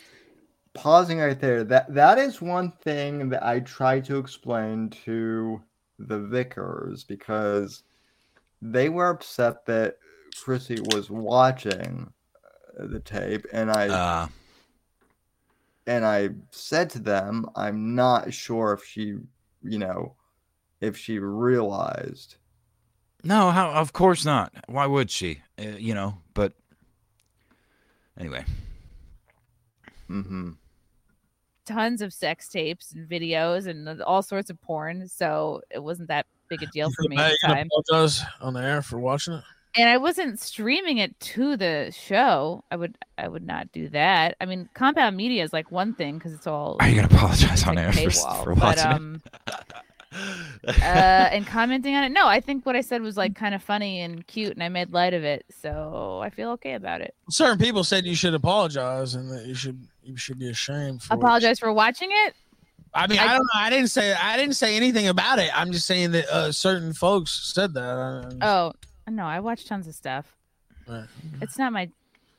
pausing right there, that that is one thing that I try to explain to the Vickers because they were upset that Chrissie was watching uh, the tape and I Uh, and I said to them, I'm not sure if she, you know, if she realized. no, how? Of course not. Why would she? Uh, you know. But anyway, hmm tons of sex tapes and videos and all sorts of porn, so it wasn't that big a deal for me at the time. apologize on the air for watching it. And I wasn't streaming it to the show. I would I would not do that. I mean, compound media is like one thing because it's all are you gonna apologize on air for, paywall, for but watching um, it? Uh, and commenting on it. No, I think what I said was like kind of funny and cute, and I made light of it, so I feel okay about it. Certain people said you should apologize and that you should you should be ashamed. For Apologize for watching it. I mean, I- I, don't know. I didn't say I didn't say anything about it. I'm just saying that uh, certain folks said that. Oh no, I watch tons of stuff. Right. It's not my.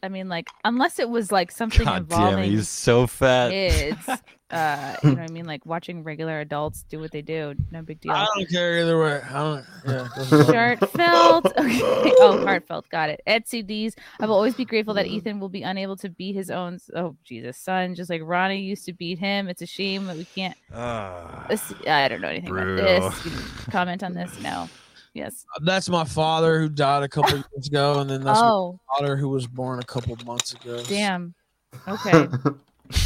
I mean, like unless it was like something God damn, involving he's so fat. kids. uh, you know what I mean? Like watching regular adults do what they do. No big deal. I don't care either way. I don't. Yeah. it doesn't bother me. Heartfelt. Okay. Oh, heartfelt. Got it. Etsy D's. I will always be grateful that Ethan will be unable to beat his own. Oh, Jesus, son. Just like Ronnie used to beat him. It's a shame that we can't. This, I don't know anything Brutal. about this. You comment on this? No. Yes. Uh, that's my father who died a couple years ago, and then that's Oh, my daughter who was born a couple months ago. damn. Okay.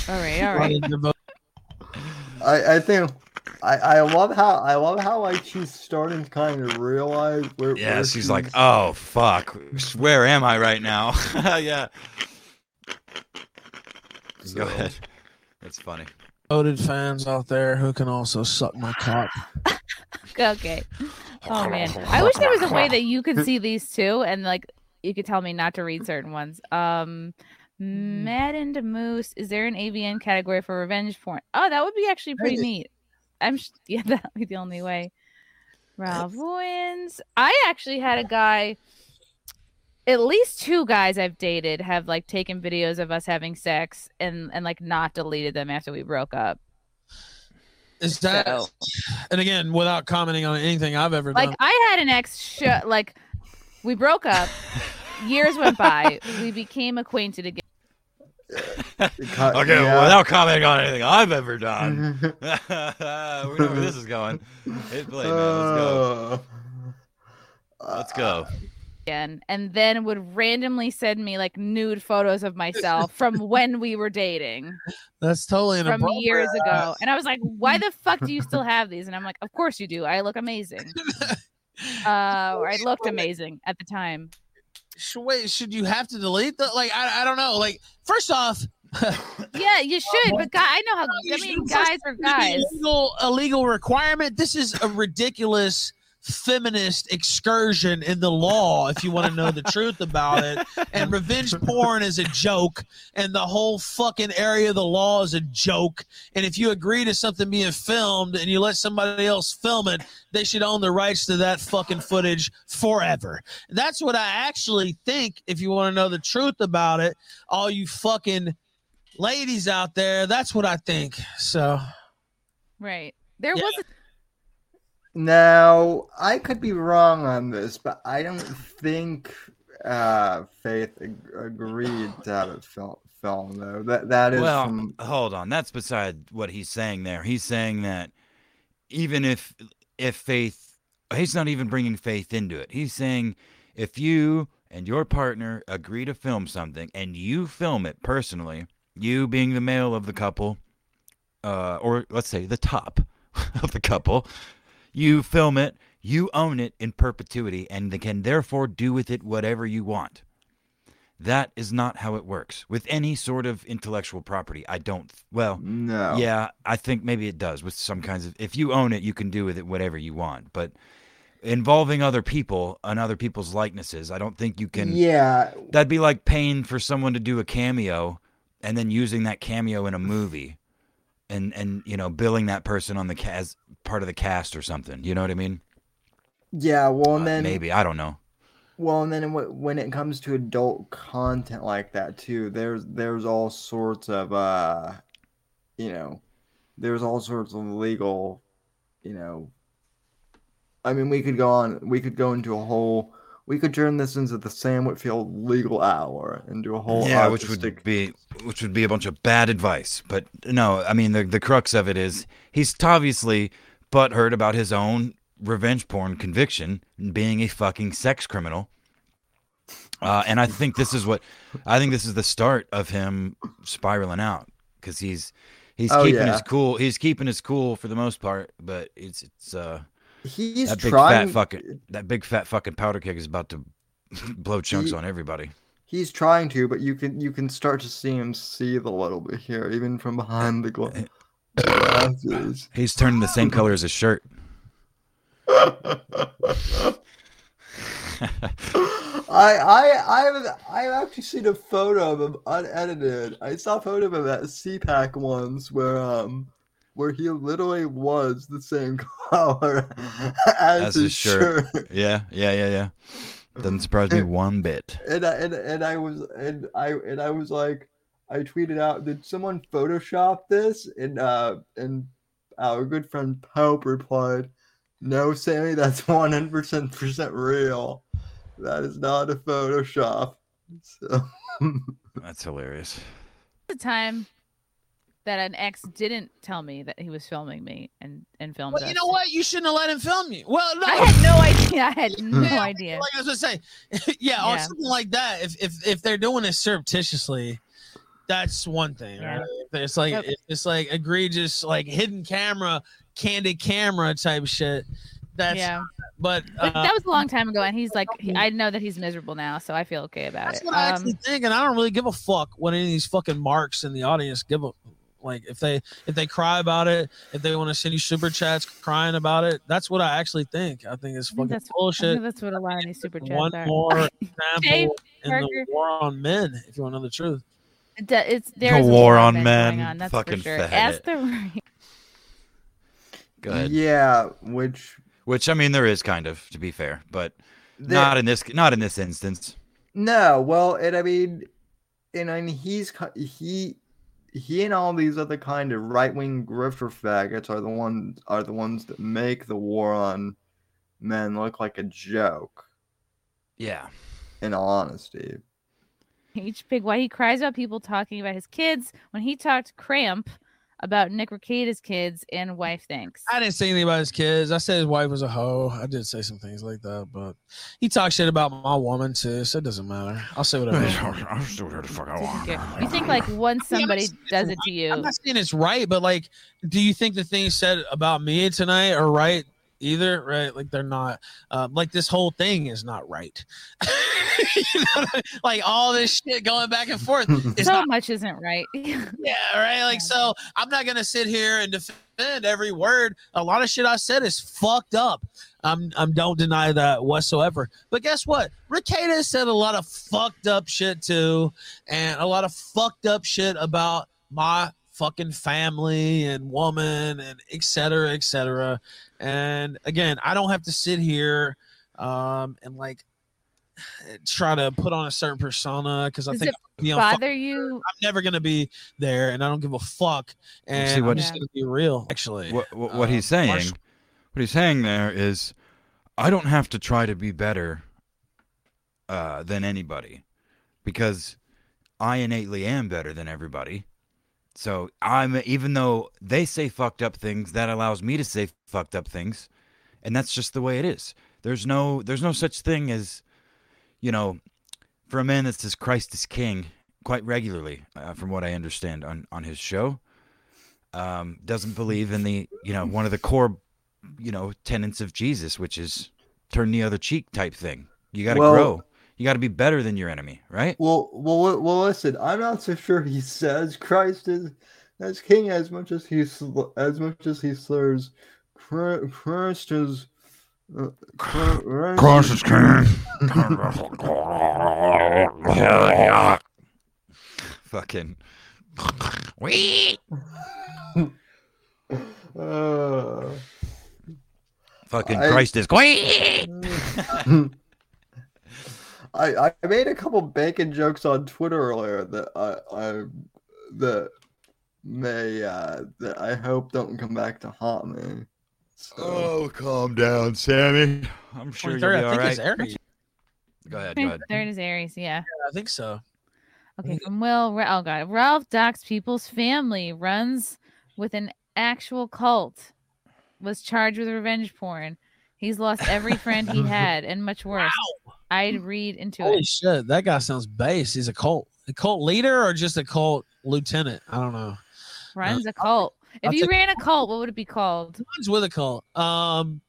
All right. All right. I, I think I, I love how I love how like she's starting to kind of realize where. Yeah, where she's like, oh fuck, where am I right now? yeah. Go ahead. It's funny. Voted fans out there who can also suck my cock. Okay. Oh man, I wish there was a way that you could see these too, and like you could tell me not to read certain ones. Um, Maddened Moose. Is there an AVN category for revenge porn? Oh, that would be actually pretty Maybe. neat. I'm sh- yeah, that would be the only way. Ralph wins. I actually had a guy. At least two guys I've dated have like taken videos of us having sex and and like not deleted them after we broke up. Is that? So- And again, without commenting on anything I've ever done? like done. I had an ex sh- like we broke up years went by we became acquainted again Cut- Okay, yeah. well, without commenting on anything I've ever done, we know where this is going. Hit play, man. Let's go. Uh, Let's go. Again and then would randomly send me like nude photos of myself from when we were dating. That's totally from years ago. And i was like why the fuck do you still have these? And i'm like of course you do. I look amazing. Uh or i looked amazing at the time. Wait, should you have to delete that? Like, I, I don't know. Like, first off, yeah you should but guy i know how i mean guys are guys. illegal, illegal requirement. This is a ridiculous feminist excursion in the law if you want to know the truth about it. And revenge porn is a joke, and the whole fucking area of the law is a joke. And if you agree to something being filmed and you let somebody else film it, they should own the rights to that fucking footage forever. That's what I actually think. If you want to know the truth about it, all you fucking ladies out there, that's what I think. So. Right. There Yeah. was a Now, I could be wrong on this, but I don't think uh, Faith ag- agreed to have it film though. That that is well, from hold on. That's beside what he's saying there. He's saying that even if if faith, he's not even bringing faith into it. He's saying if you and your partner agree to film something and you film it personally, you being the male of the couple, uh, or let's say the top of the couple, you film it, you own it in perpetuity, and can therefore do with it whatever you want. That is not how it works with any sort of intellectual property. I don't. Well, no. yeah, I think maybe it does with some kinds of. If you own it, you can do with it whatever you want. But involving other people and other people's likenesses, I don't think you can. Yeah, That'd be like paying for someone to do a cameo and then using that cameo in a movie, and and you know billing that person on the ca- as part of the cast or something. You know what I mean? yeah. Well, Uh, and then maybe I don't know. Well, and then when it comes to adult content like that too, there's there's all sorts of uh, you know, there's all sorts of legal, you know. I mean, we could go on. We could go into a whole. We could turn this into the Sam Whitfield legal hour and do a whole yeah, which would be which would be a bunch of bad advice. But no, I mean the the crux of it is he's obviously butthurt about his own revenge porn conviction, and being a fucking sex criminal. Uh, and I think this is what I think this is the start of him spiraling out because he's he's Oh, keeping yeah. his cool. He's keeping his cool for the most part, but it's it's uh He's that big trying. fat fucking that big fat fucking powder keg is about to blow chunks He- on everybody. He's trying to, but you can you can start to see him seethe a little bit here, even from behind the gla- glasses. He's turning the same color as his shirt. I I I've I've actually seen a photo of him unedited. I saw a photo of him at CPAC once where um where he literally was the same color as, As his, his shirt. shirt. Yeah, yeah, yeah, yeah. Doesn't surprise me one bit. And I and, and I was and I and I was like I tweeted out, did someone Photoshop this? And uh and our good friend Pope replied, No, Sammy, that's one hundred percent percent real. That is not a Photoshop. So That's hilarious. the time that an ex didn't tell me that he was filming me and and filmed Well, you know what? You shouldn't have let him film you. Well, no. I had no idea. I had no Yeah, idea. Like I was gonna say, yeah, on Yeah. something like that. If if if they're doing it surreptitiously, that's one thing. Right? If It's like Yep. it's like egregious, like hidden camera, candid camera type shit. That's yeah, but, but uh, that was a long time ago, and he's like, I know that he's miserable now, so I feel okay about that's it. what I Um, actually think, and I don't really give a fuck what any of these fucking marks in the audience give a like if they if they cry about it, if they want to send you super chats crying about it. That's what I actually think. I think it's I think fucking that's- bullshit. that's what a lot of these super chats One are. more Jay example in the war on men. If you want to know the truth. It It's there's a war of on men men, on, that's fucking for sure. faggot. Ask the right. Go ahead. Yeah, which Which I mean, there is kind of, to be fair, but the- not in this, not in this instance. No, well, and I mean, and I mean, he's he he and all these other kind of right wing grifter faggots are the ones are the ones that make the war on men look like a joke. Yeah. In all honesty, H Pig, why he cries about people talking about his kids when he talked cramp about Nick Rekieta's kids and wife thinks. I didn't say anything about his kids. I said his wife was a hoe. I did say some things like that, but he talked shit about my woman too, so it doesn't matter. I'll say whatever. I want. I'm still here to fuck Didn't care. You think like once Yeah, I'm somebody does it's it to you. I'm you, not saying it's right, but like, do you think the things said about me tonight are right? Either, right? Like they're not. Um, like this whole thing is not right. you know I mean? Like all this shit going back and forth. It's so not much isn't right. yeah, right. Like so, I'm not gonna sit here and defend every word. A lot of shit I said is fucked up. I'm, I'm don't deny that whatsoever. But guess what? Rekieta said a lot of fucked up shit too, and a lot of fucked up shit about my fucking family and woman and et cetera, et cetera. And again, I don't have to sit here um and like try to put on a certain persona because I Does think it I'm gonna be on Bother you? I'm never gonna be there, and I don't give a fuck. And See, I'm what- just gonna be real. Actually, what, what, what Um, he's saying Marshall- what he's saying there is i don't have to try to be better uh, than anybody because i innately am better than everybody so i'm even though they say fucked up things that allows me to say fucked up things and that's just the way it is there's no there's no such thing as you know for a man that says christ is king quite regularly uh, from what i understand on on his show um, doesn't believe in the you know one of the core you know tenets of Jesus, which is turn the other cheek type thing. You got to Well- grow. You got to be better than your enemy, right? Well, well, well. Listen, I'm not so sure he says Christ is as king as much as he sl- as much as he slurs Christ is. Uh, Christ is- Fucking. Wee! Uh, Fucking I- Christ is. Wee! I I made a couple bacon jokes on Twitter earlier that I I that may uh that I hope don't come back to haunt me. So, Oh, calm down, Sammy. I'm sure you'll 23rd, be I all think it's right. Aries. Go ahead. Go ahead. Third is Aries, yeah. I think so. Okay, from Will. Ra- Oh God, Ralph Docs People's family runs with an actual cult. Was charged with revenge porn. He's lost every friend he had, and much worse. I'd read into Holy it. shit, that guy sounds base. He's a cult, a cult leader, or just a cult lieutenant. I don't know. Runs a cult. If I'll you ran a cult, what would it be called? Runs with a cult. Um,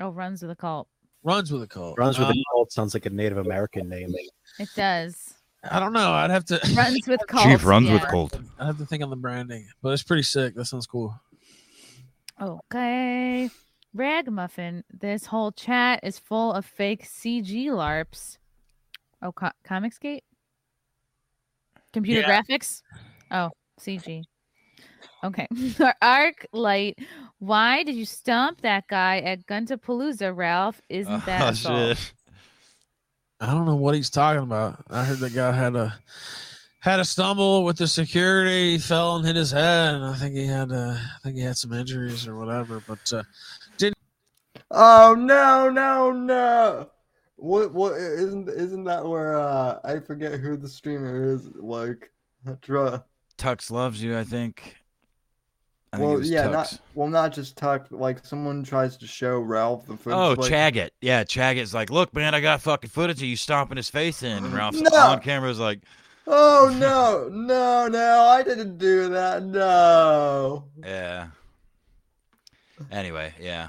Oh, runs with a cult. runs with a cult. Runs with Um, a cult sounds like a Native American name. It does. I don't know. I'd have to. Runs with cult. Chief runs with cult. I have to think on the branding, but it's pretty sick. That sounds cool. Okay. Ragamuffin, this whole chat is full of fake CG LARPs. Oh, co- Comicsgate? Computer Yeah. graphics? Oh, CG. Okay. Arc Light, why did you stomp that guy at Guntapalooza, Ralph? Isn't that Oh, shit. I don't know what he's talking about. I heard that guy had a had a stumble with the security, he fell and hit his head, and I think he had uh, I think he had some injuries or whatever. But uh, Oh no no no! What what isn't isn't that where uh I forget who the streamer is like? Tux loves you, I think. I well was yeah Tux. not well not just Tuck but like someone tries to show Ralph the footage. Oh, like, Chaggett. Yeah, Chaggett's like, look, man, I got fucking footage of you stomping his face in. And Ralph's No. on camera is like, Oh no no no! I didn't do that. No. yeah. Anyway, yeah.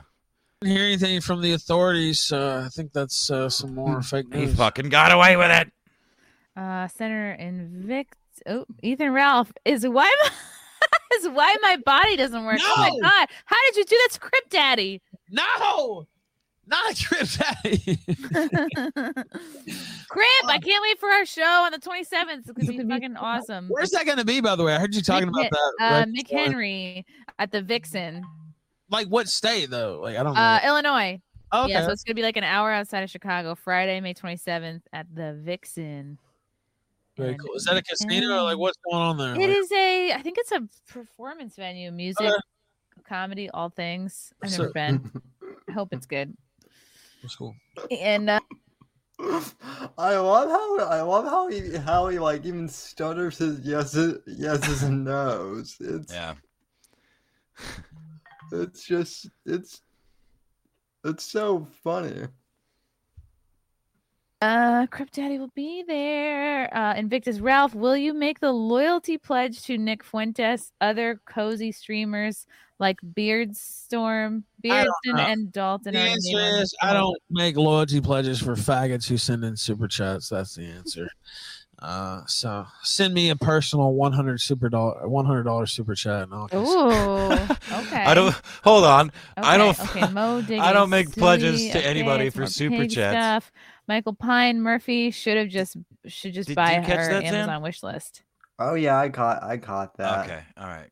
Didn't hear anything from the authorities. Uh, I think that's uh, some more fake news. He fucking got away with it. Uh, Senator Invict. Oh, Ethan Ralph is why my, is why my body doesn't work. Oh my god! How did you do that, Script Daddy? No, not a trip daddy. Crimp! I can't wait for our show on the 27th. It's gonna be fucking awesome. Where's that going to be, by the way? I heard you talking Mick- about that. Uh, right Mick before. Henry at the Vixen, Like what state though? Like I don't know. uh, Illinois. Oh, okay. Yeah, so it's gonna be like an hour outside of Chicago, Friday, May 27th at the Vixen. Very And cool. Is that a casino or like what's going on there? It Like, is a, I think it's a performance venue, music, Okay. comedy, all things. I've So- never been. I hope it's good. That's cool. And uh, I love how I love how he how he like even stutters his yeses yeses and nos. It's Yeah. It's just it's it's so funny. Uh, Crip Daddy will be there. Uh, Invictus Ralph, will you make the loyalty pledge to Nick Fuentes, other cozy streamers like Beardstorm, I don't Beardson, and Dalton? The answer is I don't make loyalty pledges for faggots who send in super chats. That's the answer. Uh, so send me a personal one hundred super dollar, one hundred dollar super chat, and I'll Ooh, okay. I don't. Hold on. I don't- Okay, okay. Mo I don't Diggins, make pledges to okay, anybody for super pig chats. Stuff. Michael Pine Murphy should have just should just Did buy you her that, Sam? Amazon wish list. Oh yeah, I caught I caught that. Okay. All right.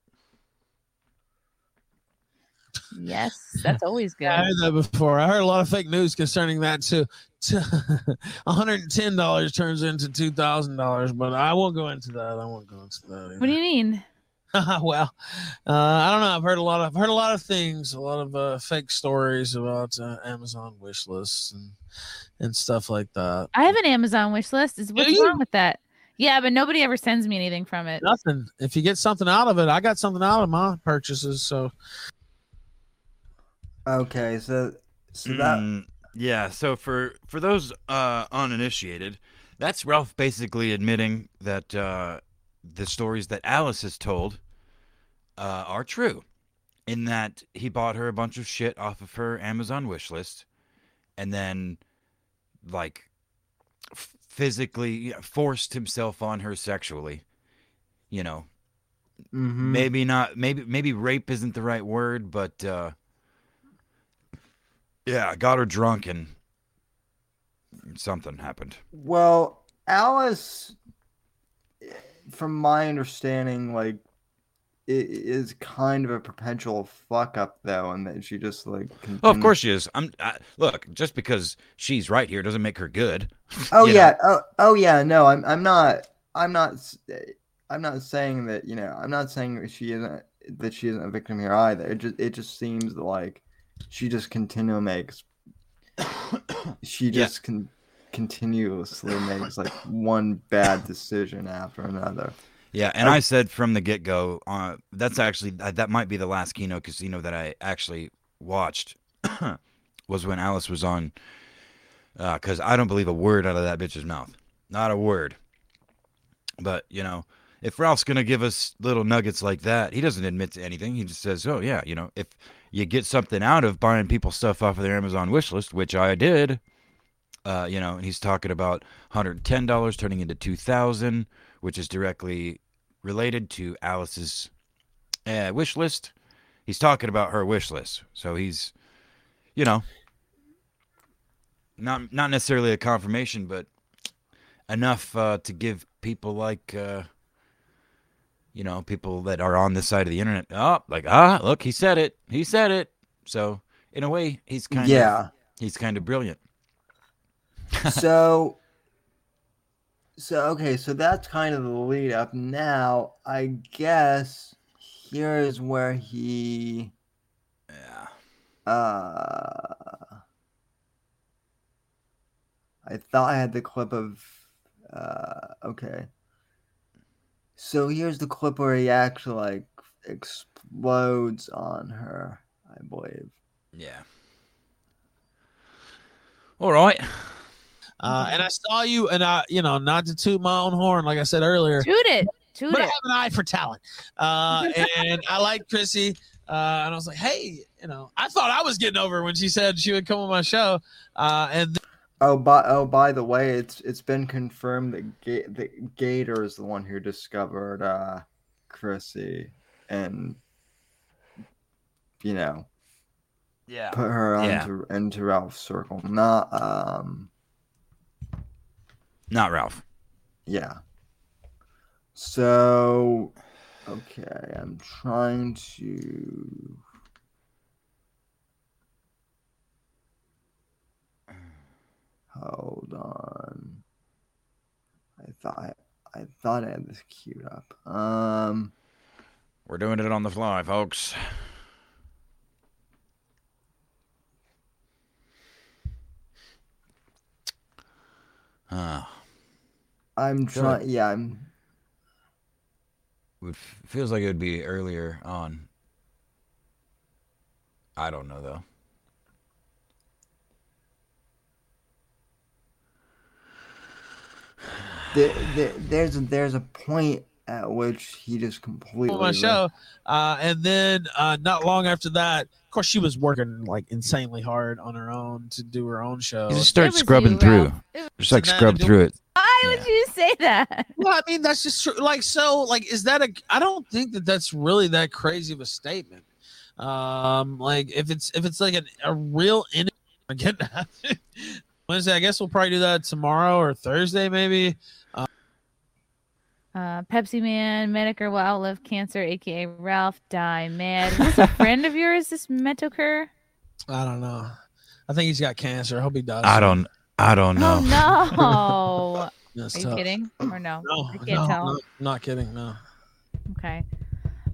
Yes, that's always good. I heard that before. I heard a lot of fake news concerning that too. One hundred and ten dollars turns into two thousand dollars, but I won't go into that. I won't go into that. What do you mean? well, uh, I don't know. I've heard a lot of I've heard a lot of things, a lot of uh, fake stories about uh, Amazon wish lists and and stuff like that. I have an Amazon wish list. Is what's wrong with that? Yeah, but nobody ever sends me anything from it. Nothing. If you get something out of it, I got something out of my purchases. So Okay, so so that Mm, yeah. So for for those uh, uninitiated, that's Ralph basically admitting that uh, the stories that Alice has told uh, are true, in that he bought her a bunch of shit off of her Amazon wish list, and then like f- physically you know, forced himself on her sexually. You know, mhm. maybe not maybe maybe rape isn't the right word but uh yeah got her drunk and something happened Well, Alice, from my understanding, like, i- is kind of a perpetual fuck up though, and that she just like. oh of course she is i'm I, look just because she's right here doesn't make her good Oh know. yeah. Oh oh yeah. No, I'm I'm not. I'm not. I'm not saying that. You know. I'm not saying that she isn't that she isn't a victim here either. It just it just seems like she just continue makes. She Yeah. just can continuously makes like one bad decision after another. yeah and I- i said from the get-go uh that's actually uh, that might be the last kino casino that i actually watched was when alice was on because i don't believe a word out of that bitch's mouth not a word But, you know, if Ralph's going to give us little nuggets like that, he doesn't admit to anything. He just says, oh, yeah, you know, if you get something out of buying people stuff off of their Amazon wish list, which I did, uh, you know, and he's talking about $110 turning into 2000 which is directly related to Alice's uh, wish list. He's talking about her wish list. So he's, you know, not not necessarily a confirmation, but enough uh, to give people like uh, you know people that are on this side of the internet oh like ah look he said it. He said it. So in a way he's kind of yeah. he's kind of brilliant. So so okay so that's kind of the lead up. Now i guess here is where he yeah. Uh i thought i had the clip of uh okay so here's the clip where he actually like explodes on her i believe yeah all right Uh, and I saw you, and I, you know, not to toot my own horn, like I said earlier, Toot it. Toot it. but I have an eye for talent. Uh, and I like Chrissie. Uh, and I was like, hey, you know, I thought I was getting over when she said she would come on my show. Uh, and Oh, by oh, by the way, it's it's been confirmed that Ga- that Gator is the one who discovered uh, Chrissie, and you know, yeah put her Yeah. onto into Ralph's circle. Not um, not ralph yeah. So, okay, I'm trying to. Hold on. I thought I, I thought I had this queued up. Um. we're doing it on the fly folks Ah, I'm trying. Yeah, I'm. It feels like it would be earlier on. I don't know though. There, there, there's a, there's a point at which he just completely my show. Uh, and then uh, not long after that, of course, she was working like insanely hard on her own to do her own show. You just start scrubbing you, through. It was- Just like So scrub through it. Why would you say that? Well, I mean, that's just true. Like, so, like, is that a? I don't think that that's really that crazy of a statement. Um, like, if it's if it's like an, a real in again Wednesday, I guess we'll probably do that tomorrow or Thursday, maybe. Uh, Pepsi Man, Metokur will outlive cancer, aka Ralph, die mad. Who's a friend of yours, this Metokur? I don't know. I think he's got cancer. I hope he does. I don't. I don't know. Oh no. That's Are you tough. kidding? Or no? No, I can't no, tell. no, not kidding. No. Okay.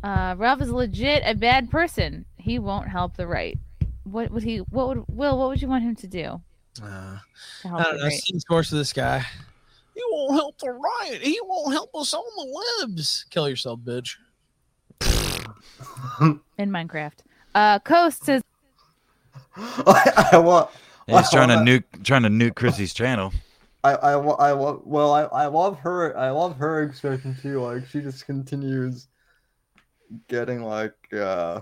Uh, Ralph is legit a bad person. He won't help the right. What would he? What would Will? What would you want him to do Uh, I help don't the know. right? Same course to this guy. He won't help the riot. He won't help us on the libs. Kill yourself, bitch. in Minecraft. Uh, Coast says I, I want. He's trying to I- nuke, trying to nuke Chrissie's channel. I, I, lo- I love well I, I love her I love her expression too like she just continues getting like uh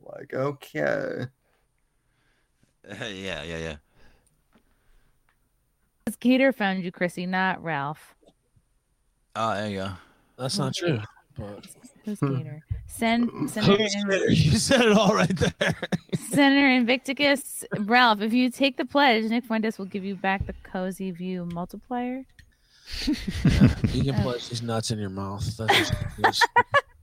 like okay yeah, yeah, yeah. Gator found you, Chrissie, not Ralph. Oh, there you go. That's not true. But Who's Hmm. Gator? Send Senator, In- you said it all right there. Senator Invicticus. Ralph, if you take the pledge, Nick Fuentes will give you back the Cozy View multiplier. You can place these nuts in your mouth. That's just,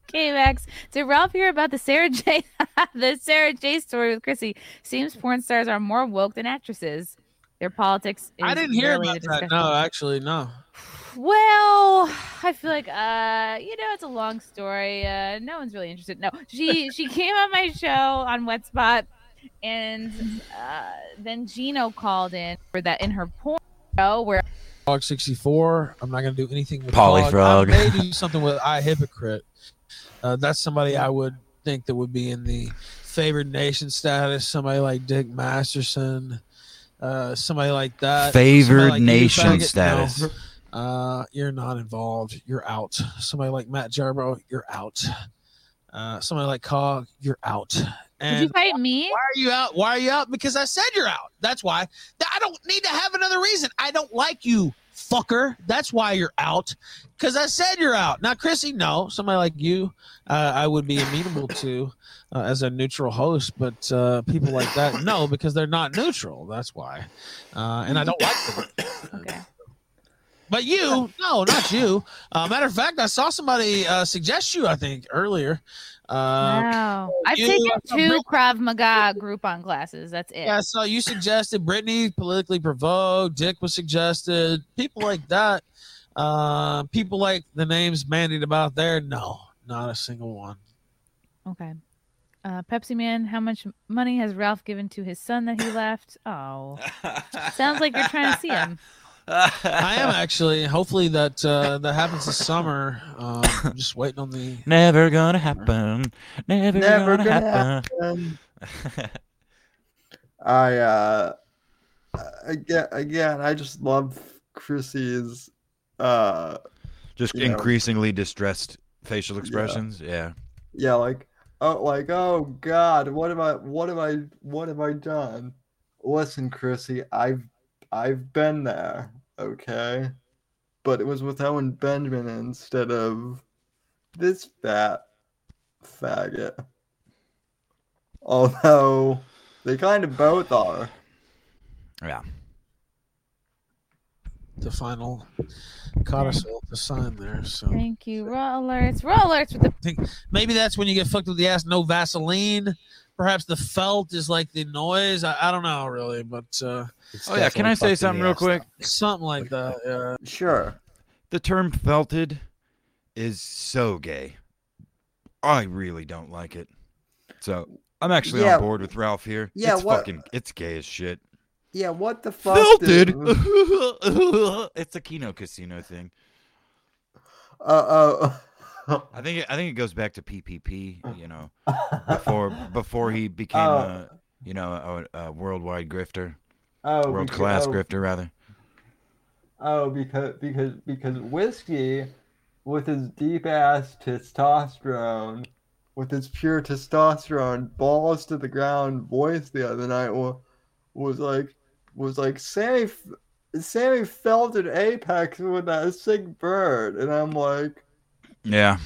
Okay, Max. Did Ralph hear about the Sarah J the Sarah J story with Chrissie? Seems porn stars are more woke than actresses. Their politics. I didn't hear about the that. No, actually, no. Well, I feel like uh, you know, it's a long story. Uh, no one's really interested. No, she she came on my show on Wet Spot, and uh, then Gino called in for that in her porn show where Dog 64. I'm not going to do anything with Polyfrog. Dog. I may do something with I Hypocrite. Uh, that's somebody I would think that would be in the favored nation status. Somebody like Dick Masterson. Uh, somebody like that. Favored like you, nation faggot. No. status. Uh, you're not involved. You're out. Somebody like Matt Jarbo, you're out. Uh, somebody like Cog, you're out. did you fight me? why are you out? Why are you out? Because I said you're out. That's why. I don't need to have another reason. I don't like you, fucker. That's why you're out. Because I said you're out. Now, Chrissie, no. Somebody like you, uh, I would be amenable to uh, as a neutral host. But uh, people like that, no, because they're not neutral. That's why. Uh, and I don't like them. Okay. But you, no, not you. Uh, matter of fact, I saw somebody uh, suggest you. I think earlier. Uh, wow. I've you- taken I two Brit- Krav Maga Groupon classes. That's it. Yeah, so you suggested Brittany politically provoked. Dick was suggested. People like that. Uh, people like the names bandied about there. No, not a single one. Okay. Uh, Pepsi Man, how much money has Ralph given to his son that he left? Oh, sounds like you're trying to see him. I am actually. Hopefully that uh, that happens this summer. Um, I'm just waiting on the. Never gonna happen. Never, Never gonna, gonna happen. um, I uh again again I just love Chrissie's uh Just You know. increasingly distressed facial expressions. Yeah. yeah like oh like oh god what have I what have I what have I done? Listen, Chrissie, I've I've been there, okay? But it was with Owen Benjamin instead of this fat faggot. Although they kind of both are. Yeah. the final codicil to sign there. So Thank you. Raw alerts. Raw alerts with the maybe that's when you get fucked with the ass. No Vaseline. Perhaps the felt is like the noise. I, I don't know really, but uh, Oh yeah. Can I say something real ass, quick? something like that. Yeah. Sure. The term felted is so gay. I really don't like it. So I'm actually Yeah. on board with Ralph here. Yeah, It's what- fucking it's gay as shit. Yeah, what the fuck? Felted. did- it's a Kino Casino thing. Uh oh. I think it, I think it goes back to PPP. You know, before before he became Oh. a you know a, a worldwide grifter, oh, world class oh, grifter rather. oh, because because because whiskey, with his deep ass testosterone, with his pure testosterone, balls to the ground voice the other night was, was like was like Sammy Sammy felt an apex with that sick bird, and I'm like, Yeah.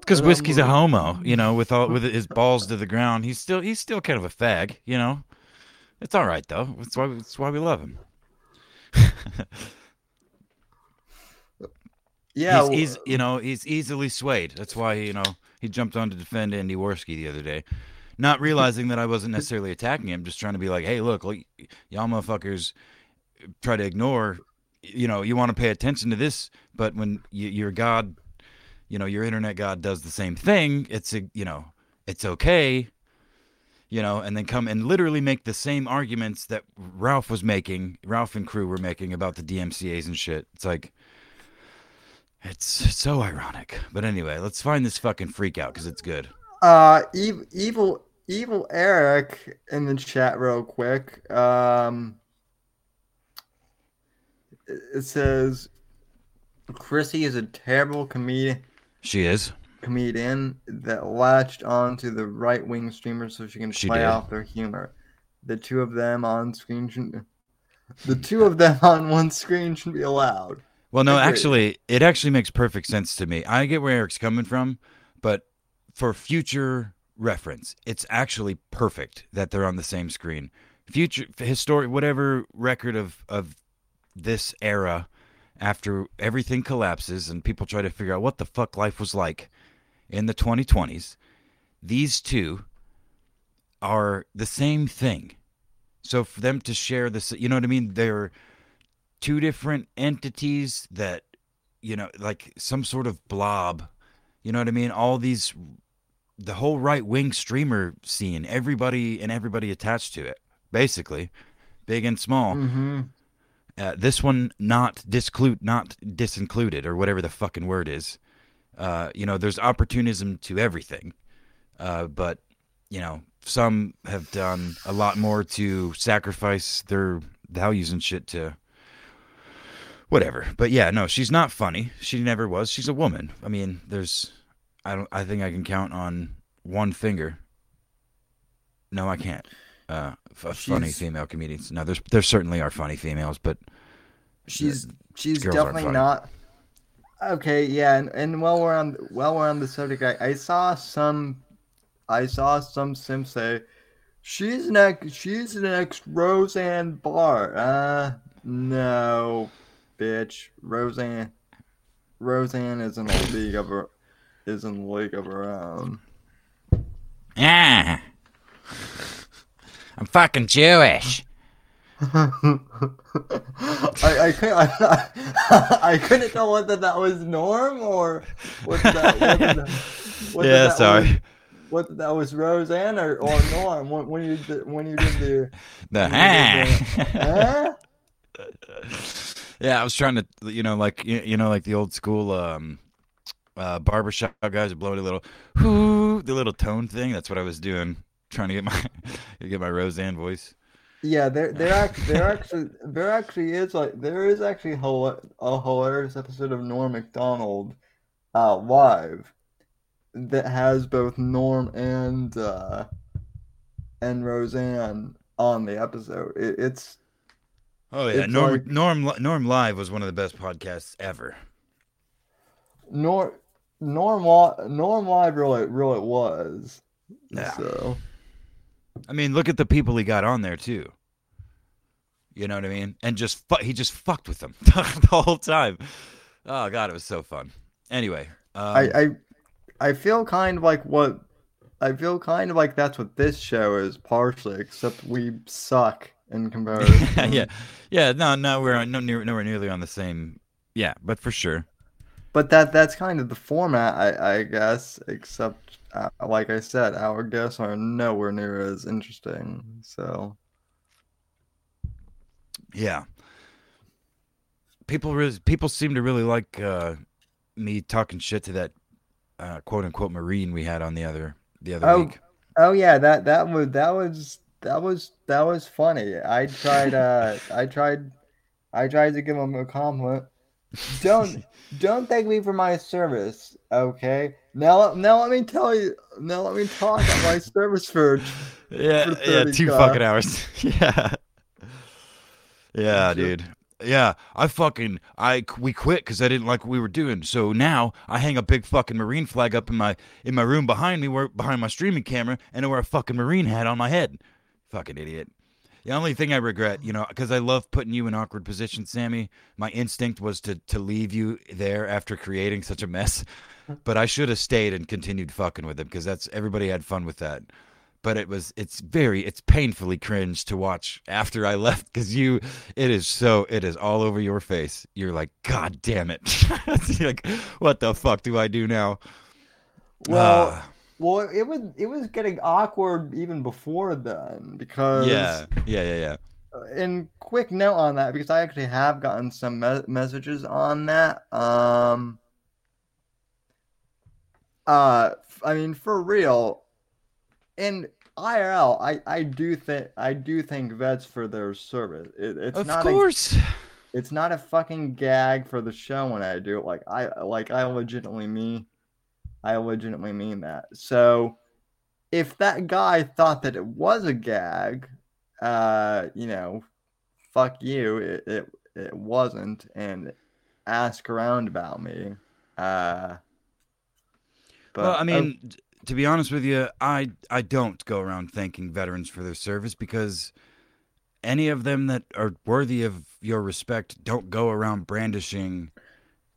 Because whiskey's a homo, you know, with all with his balls to the ground. He's still he's still kind of a fag, you know. It's all right though. That's why that's why we love him. yeah, he's, w- he's you know he's easily swayed. That's why you know he jumped on to defend Andy Worski the other day, not realizing that I wasn't necessarily attacking him, just trying to be like, hey, look, like, y'all motherfuckers try to ignore. You know, you want to pay attention to this, but when you, your God, you know, your internet God does the same thing, it's a you know, it's okay. You know, and then come and literally make the same arguments that Ralph was making, Ralph and crew were making about the DMCA's and shit. It's like, it's so ironic. But anyway, let's find this fucking freak out because it's good. Uh, evil, evil, evil Eric in the chat real quick. Um, it says Chrissie is a terrible comedian She is. comedian that latched onto the right wing streamers so she can She play did. off their humor. The two of them on screen should, the two of them on one screen should be allowed. Well, no, actually, it actually makes perfect sense to me. I get where Eric's coming from, but for future reference, it's actually perfect that they're on the same screen. Future historic, whatever record of of this era, after everything collapses and people try to figure out what the fuck life was like in the 2020s, these two are the same thing. So for them to share this, you know what I mean? They're two different entities that, you know, like some sort of blob. You know what I mean? All these, the whole right wing streamer scene, everybody and everybody attached to it, basically, big and small. Mm-hmm. Uh, this one not disclude, not disincluded, or whatever the fucking word is. Uh, you know, there's opportunism to everything, uh, but you know, some have done a lot more to sacrifice their values and shit to whatever. But yeah, no, she's not funny. She never was. She's a woman. I mean, there's, I don't, I think I can count on one finger. No, I can't. Uh, f- funny female comedians. No, there's, there certainly are funny females, but she's she's definitely not okay yeah and, and while we're on while we're on the subject I, I saw some i saw some sim say she's next she's the next roseanne barr. Uh no bitch. Roseanne roseanne is in a league of her is in a league of her own. Ah, I'm fucking Jewish. I, I, couldn't, I, I couldn't tell whether that was Norm or what that, whether that, whether Yeah, that sorry. Was, whether that was Roseanne or, or Norm when, when you did, when you did the The when you did the- huh? Yeah, I was trying to, you know, like you, you know, like the old school um, uh, barbershop guys are blowing a little, whoo, the little tone thing. That's what I was doing, trying to get my get my Roseanne voice. Yeah, there there actually there actually there actually is like there is actually a hilarious episode of Norm Macdonald uh live that has both Norm and uh and Roseanne on the episode. It, it's Oh yeah, It's Norm like- Norm Norm Live was one of the best podcasts ever. Norm Norm Norm Live really really was. Yeah. So I mean, look at the people he got on there too. You know what I mean? And just fu- he just fucked with them the whole time. Oh god, it was so fun. Anyway, um, I, I I feel kind of like what I feel kind of like that's what this show is partially, except we suck in comparison. yeah, yeah. No, no, we're no, near, nowhere nearly on the same. Yeah, but for sure. But that that's kind of the format, I, I guess. Except, uh, like I said, our guests are nowhere near as interesting. So Yeah. People really, people seem to really like uh, me talking shit to that uh, quote unquote marine we had on the other the other Oh, week. oh yeah, that that was that was that was that was funny. I tried uh I tried I tried to give him a compliment. Don't don't thank me for my service, okay? Now now let me tell you. Now let me talk about my service for. Yeah, For yeah, two car. fucking hours. yeah, yeah, dude. Yeah, I fucking I we quit because I didn't like what we were doing. So now I hang a big fucking marine flag up in my in my room behind me, where behind my streaming camera, and I wear a fucking marine hat on my head. Fucking idiot. The only thing I regret, you know, because I love putting you in awkward positions, Sammy. My instinct was to to leave you there after creating such a mess, but I should have stayed and continued fucking with him because that's everybody had fun with that but it was it's very it's painfully cringe to watch after I left because you it is so it is all over your face. You're like, God damn it! Like, what the fuck do I do now? Well, Ah, well, it was it was getting awkward even before then because yeah, yeah, yeah, yeah. and quick note on that because I actually have gotten some me- messages on that. Um, uh, I mean, for real, in IRL, I I do think I do thank vets for their service. It, it's Of not course. A, it's not a fucking gag for the show when I do it. Like I like I legitimately mean, I legitimately mean that. So, if that guy thought that it was a gag, uh, you know, fuck you. It it, it wasn't, and ask around about me. Uh, but well, I oh, mean, d- to be honest with you, I I don't go around thanking veterans for their service because any of them that are worthy of your respect don't go around brandishing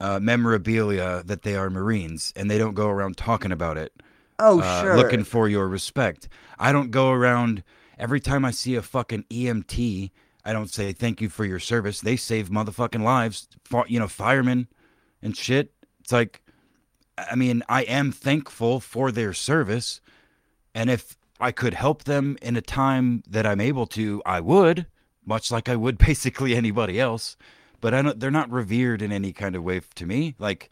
uh, memorabilia that they are Marines, and they don't go around talking about it, oh uh, sure, looking for your respect. I don't go around every time I see a fucking EMT. I don't say thank you for your service. They save motherfucking lives, you know, firemen and shit. It's like, I mean, I am thankful for their service, and if I could help them in a time that I'm able to, I would, much like I would basically anybody else. But I don't, they're not revered in any kind of way to me. Like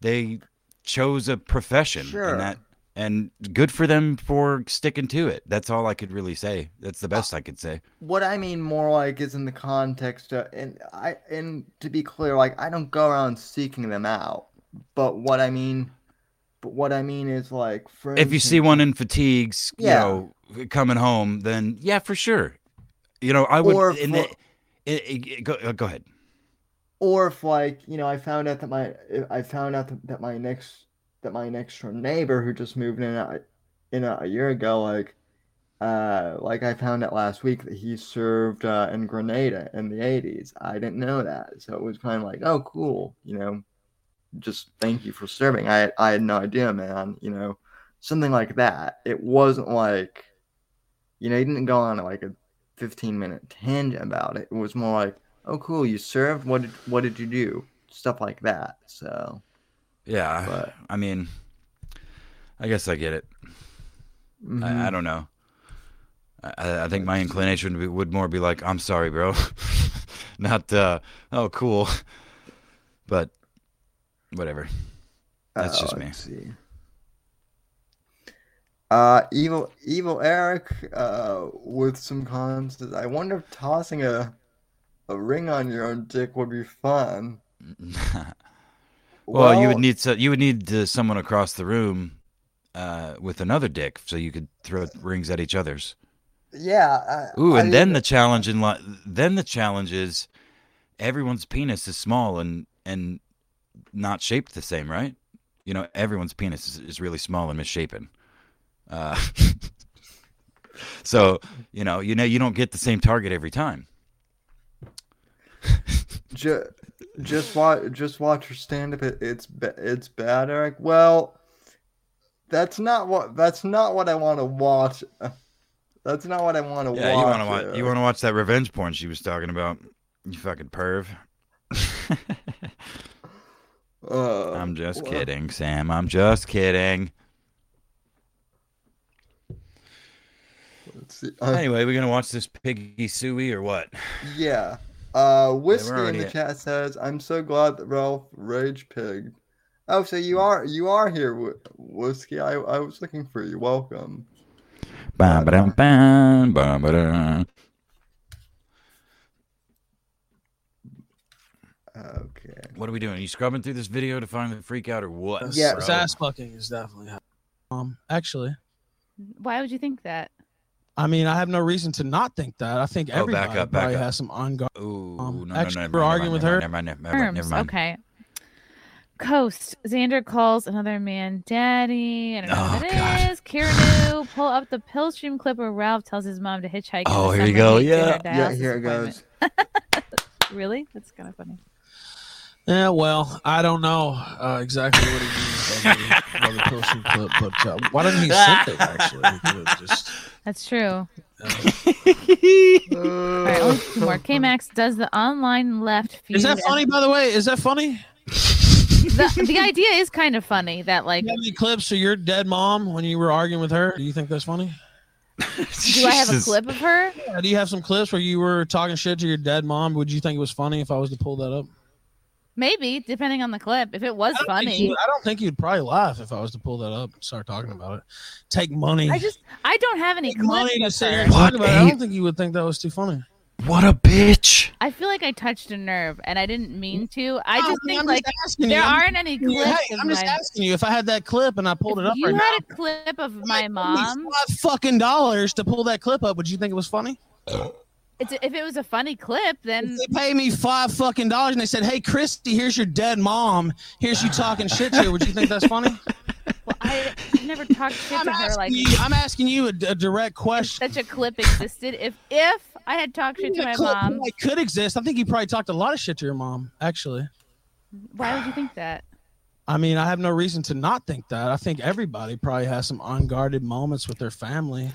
they chose a profession, Sure. and that and good for them for sticking to it. That's all I could really say. That's the best I could say. what I mean more like is in the context of, and I and to be clear, like I don't go around seeking them out. But what I mean, but what I mean is like, for If you see one in fatigues, Yeah. you know, coming home, then yeah, for sure. You know, I would. For- the, it, it, go, uh, go ahead. Or if like you know i found out that my i found out that, my next that my next door neighbor who just moved in a, in a, a year ago like uh like i found out last week that he served uh in grenada in the 80s i didn't know that. So it was kind of like oh cool you know just thank you for serving. I i had no idea man you know something like that. It wasn't like you know he didn't go on like a 15 minute tangent about it. It was more like oh cool you served what did what did you do stuff like that so Yeah, But- I mean, I guess I get it. mhm. I, I don't know. I, I think my inclination would, be, would more be like, "I'm sorry, bro," not uh, "Oh, cool," but whatever. That's just me. See. Uh, evil, evil Eric, uh, with some cons. I wonder if tossing a, a ring on your own dick would be fun. well, you would need so, you would need uh, someone across the room uh, with another dick, so you could throw rings at each other's. yeah. I, Ooh, I and then mean, the challenge in li- then the challenge is everyone's penis is small and and not shaped the same, right? You know, everyone's penis is, is really small and misshapen. Uh, so you know, you know, you don't get the same target every time. Ju- just watch, just watch her stand up. It, it's it's bad, Eric. Well, that's not what that's not what I want to watch. That's not what I want to Yeah, watch. you want to watch you want to watch that revenge porn she was talking about. You fucking perv. Uh, I'm just well, kidding, Sam. I'm just kidding. let's see. Anyway, we're gonna watch this piggy suey or what? Yeah. Uh, whiskey in the at- chat says, "I'm so glad that Ralph rage pigged." Oh, so you are you are here, whiskey. I I was looking for you. Welcome. Bam, ba-dum, bam, bam, ba-dum. Okay. What are we doing? Are you scrubbing through this video to find the freak out or what? That's- Yeah. it's ass fucking is definitely. happening. Um, actually, Why would you think that? I mean, I have no reason to not think that. I think Oh, back everybody up, back probably up. has some unguarded. Ooh, Um, no, actually, no, no, we're never arguing with her? Never mind, never mind, never mind, never mind. Okay. Coast. Xander calls another man daddy. I don't know Oh, what that God. is. Kieran, pull up the Pillstream clip where Ralph tells his mom to hitchhike. Oh, here you go, heat to her yeah. Yeah, here it goes. Really? That's kind of funny. Yeah, well, I don't know uh, exactly what he means by the, by the Pilsen clip, but uh, why didn't he send it? Actually, He just That's true. uh, All right, only two more. K-Max does the online left feed. is that funny? By the way, is that funny? The, the idea is kind of funny that like, You have any clips of your dead mom when you were arguing with her? Do you think that's funny? do I have a clip of her? Yeah, do you have some clips where you were talking shit to your dead mom? Would you think it was funny if I was to pull that up? Maybe, depending on the clip. If it was I funny, you- I don't think you'd probably laugh if I was to pull that up and start talking about it. Take money. I just I don't have any clips money to of sit here her. and talk What about it. Don't think you would think that was too funny. What a bitch. I feel like I touched a nerve, and I didn't mean to. I No, just I mean, think I'm like just asking you. there aren't any asking you, clips hey, I'm just my. asking you if I had that clip and I pulled it up you right had now. a clip of my give me mom. Five fucking dollars to pull that clip up. Would you think it was funny? It's, if it was a funny clip, then If they paid me five fucking dollars and they said, "Hey, Christy, here's your dead mom. Here's you talking shit to her." Would you think that's funny? well, I I've never talked shit I'm to her like you. I'm asking you a, a direct question. such a clip existed. If if I had talked shit to my mom, like, could exist. I think you probably talked a lot of shit to your mom. Actually, why would you think that? I mean, I have no reason to not think that. I think everybody probably has some unguarded moments with their family.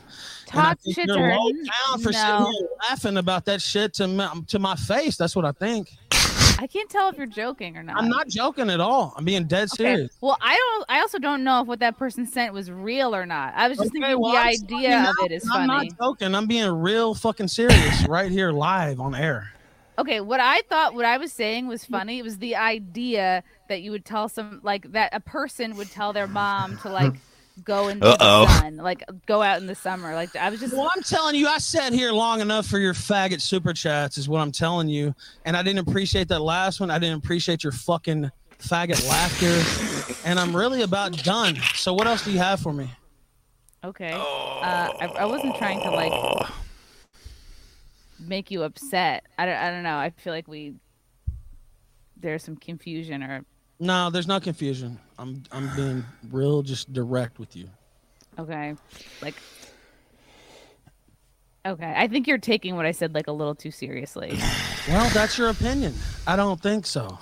And I Talk shit you're to her? low down for sitting No. here laughing about that shit to my, to my face. That's what I think. I can't tell if you're joking or not. I'm not joking at all. I'm being dead Okay. serious. Well, I don't. I also don't know if what that person sent was real or not. I was just Okay, thinking well, the I'm idea now, of it is I'm funny. not joking. I'm being real fucking serious right here live on air. Okay, what I thought, what I was saying was funny. It was the idea that you would tell some, like that a person would tell their mom to like go into Uh-oh. the sun, like go out in the summer. Like I was just, Well, I'm telling you, I sat here long enough for your faggot super chats, is what I'm telling you. And I didn't appreciate that last one. I didn't appreciate your fucking faggot laughter. And I'm really about done. So what else do you have for me? okay. Uh, I, I wasn't trying to like make you upset. I don't, I don't know. I feel like we there's some confusion or No, there's no confusion. I'm I'm being real, just direct with you. okay, like. Okay, I think you're taking what I said like a little too seriously. Well, that's your opinion. I don't think so.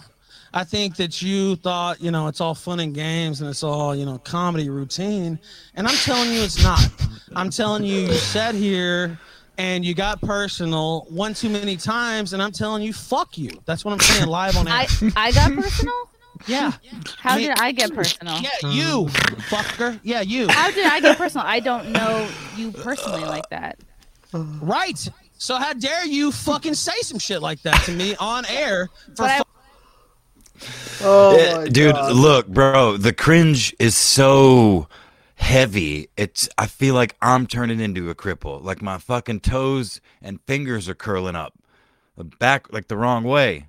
I think that you thought, you know, it's all fun and games and it's all, you know, comedy routine. And I'm telling you it's not. I'm telling you, you sat here and you got personal one too many times. And I'm telling you, fuck you. That's what I'm saying live on air. I I got personal. Yeah. How did I get personal? Yeah, you, fucker. Yeah, you. How did I get personal? I don't know you personally like that. Right. So how dare you fucking say some shit like that to me on air for But I- Oh Yeah, my eh, dude, God. look, bro, the cringe is so heavy. It's I feel like I'm turning into a cripple. Like my fucking toes and fingers are curling up. Back like the wrong way.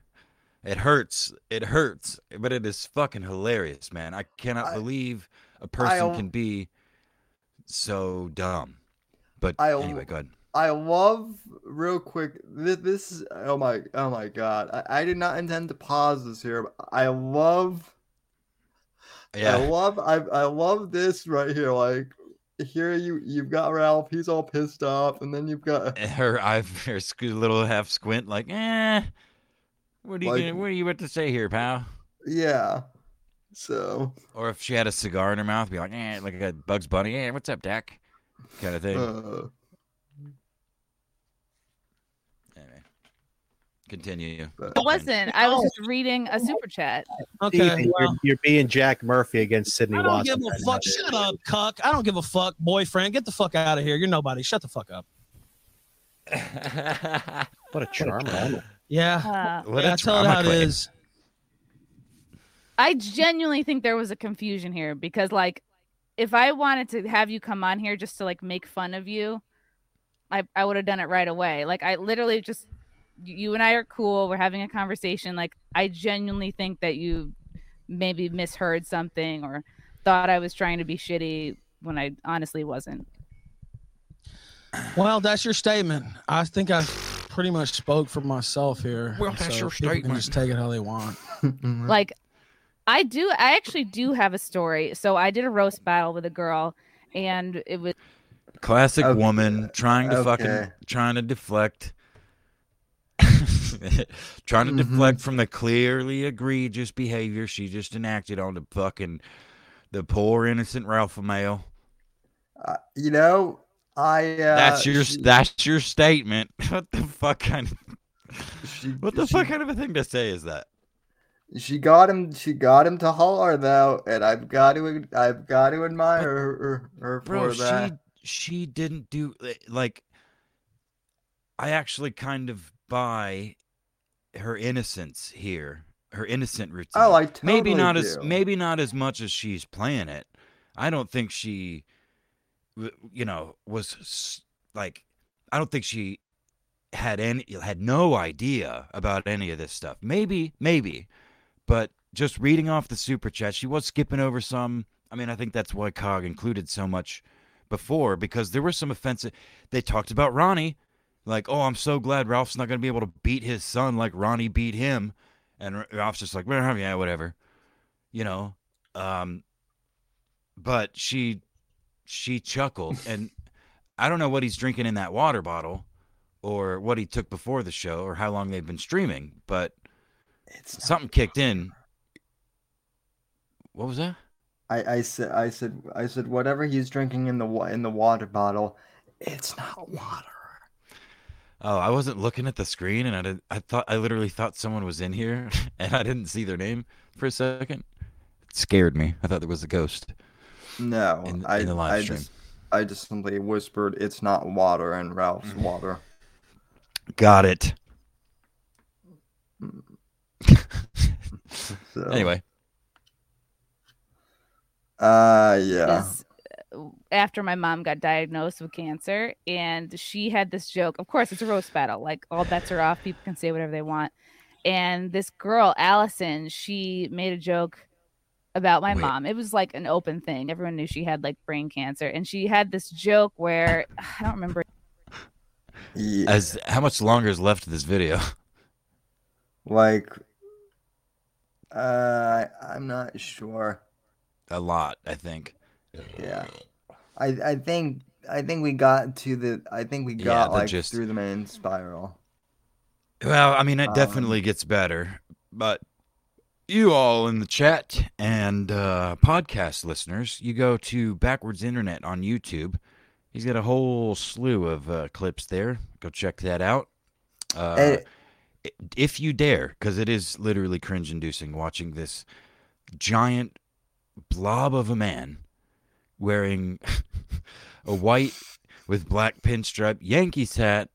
It hurts. It hurts. But it is fucking hilarious, man. I cannot I- believe a person I- can be so dumb. But I- anyway, go ahead. I love real quick. This, this is oh my oh my god. I, I did not intend to pause this here. But I love Yeah. I love I I love this right here. Like here you you've got Ralph. He's all pissed off, and then you've got Her I've her little half squint like, eh. What are you Like- gonna, what are you about to say here, pal? yeah. So Or if she had a cigar in her mouth, be like, eh, like a Bugs Bunny, eh, what's up, Dak? Kind of thing. uh, Anyway, continue. but- It wasn't. I was just reading a super chat. Okay. Steve, well- you're, you're being Jack Murphy against Sydney I don't Watson. give a right fuck. now. Shut up, cuck. I don't give a fuck, boyfriend. Get the fuck out of here. You're nobody. Shut the fuck up. What a charmer. Yeah. Uh, what yeah, a tell it how it drama queen. is. I genuinely think there was a confusion here because, like, if I wanted to have you come on here just to like make fun of you, I I would have done it right away. Like, I literally just you and I are cool. We're having a conversation. Like I genuinely think that you maybe misheard something or thought I was trying to be shitty when I honestly wasn't. Well, that's your statement. I think I pretty much spoke for myself here. Well, that's your people can statement. Just take it how they want. Like I do I actually do have a story. So I did a roast battle with a girl and it was Classic Okay. woman trying to fucking trying to deflect. trying to Mhm. deflect from the clearly egregious behavior she just enacted on the fucking the poor innocent Ralph male. Uh, you know, I. Uh, that's your she- that's your statement. What the fuck kind of she- what the she- fuck kind of a thing to say is that? She got him. She got him to holler though, and I've got to. I've got to admire her, her, her Bro, for that. she she didn't do like I actually kind of buy her innocence here. Her innocent routine. Oh, I totally maybe not as maybe not as much as she's playing it. I don't think she you know was like I don't think she had any had no idea about any of this stuff. Maybe, maybe. But just reading off the super chat, she was skipping over some. I mean, I think that's why Cog included so much before because there were some offensive. They talked about Ronnie, like, "Oh, I'm so glad Ralph's not going to be able to beat his son like Ronnie beat him," and Ralph's just like, yeah, whatever," you know. Um, but she she chuckled, and I don't know what he's drinking in that water bottle, or what he took before the show, or how long they've been streaming, but It's something kicked in. What was that? I, I said. I said. I said. Whatever he's drinking in the in the water bottle, it's not water. Oh, I wasn't looking at the screen, and I did. I thought I literally thought someone was in here, and I didn't see their name for a second. It scared me. I thought there was a ghost No, in, I. in the live I stream. just. I just simply whispered, "It's not water," and Ralph's Mm. water. Got it. So, Anyway, Uh, yeah. is after my mom got diagnosed with cancer and she had this joke of course it's a roast battle like all bets are off people can say whatever they want and this girl allison she made a joke about my Wait. mom it was like an open thing everyone knew she had like brain cancer and she had this joke where i don't remember Yeah. as how much longer is left of this video? Like, uh, I'm not sure. A lot, I think. Yeah, I I think I think we got to the I think we got the like gist. through the main spiral. Well, I mean, it Um, definitely gets better, but you all in the chat and uh, podcast listeners, you go to Backwards Internet on YouTube. He's got a whole slew of uh, clips there. Go check that out. Uh, if you dare, because it is literally cringe-inducing watching this giant blob of a man wearing a white with black pinstripe Yankees hat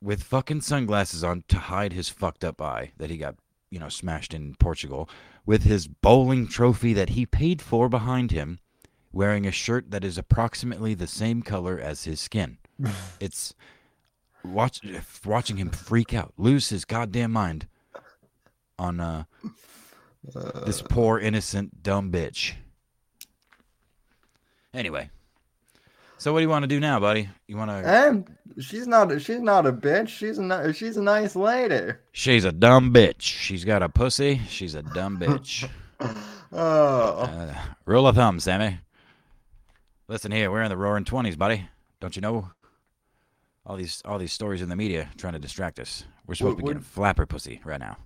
with fucking sunglasses on to hide his fucked up eye that he got, you know, smashed in Portugal, with his bowling trophy that he paid for behind him, wearing a shirt that is approximately the same color as his skin. it's watch watching him freak out, lose his goddamn mind on uh this poor innocent dumb bitch. Anyway, so what do you want to do now, buddy? You want to? and she's not a, she's not a bitch. She's a she's a nice lady. She's a dumb bitch. She's got a pussy. She's a dumb bitch. Oh, Uh, rule of thumb, Sammy. Listen here, we're in the roaring twenties, buddy. Don't you know? All these all these stories in the media trying to distract us. We're supposed to be Would- getting flapper pussy right now.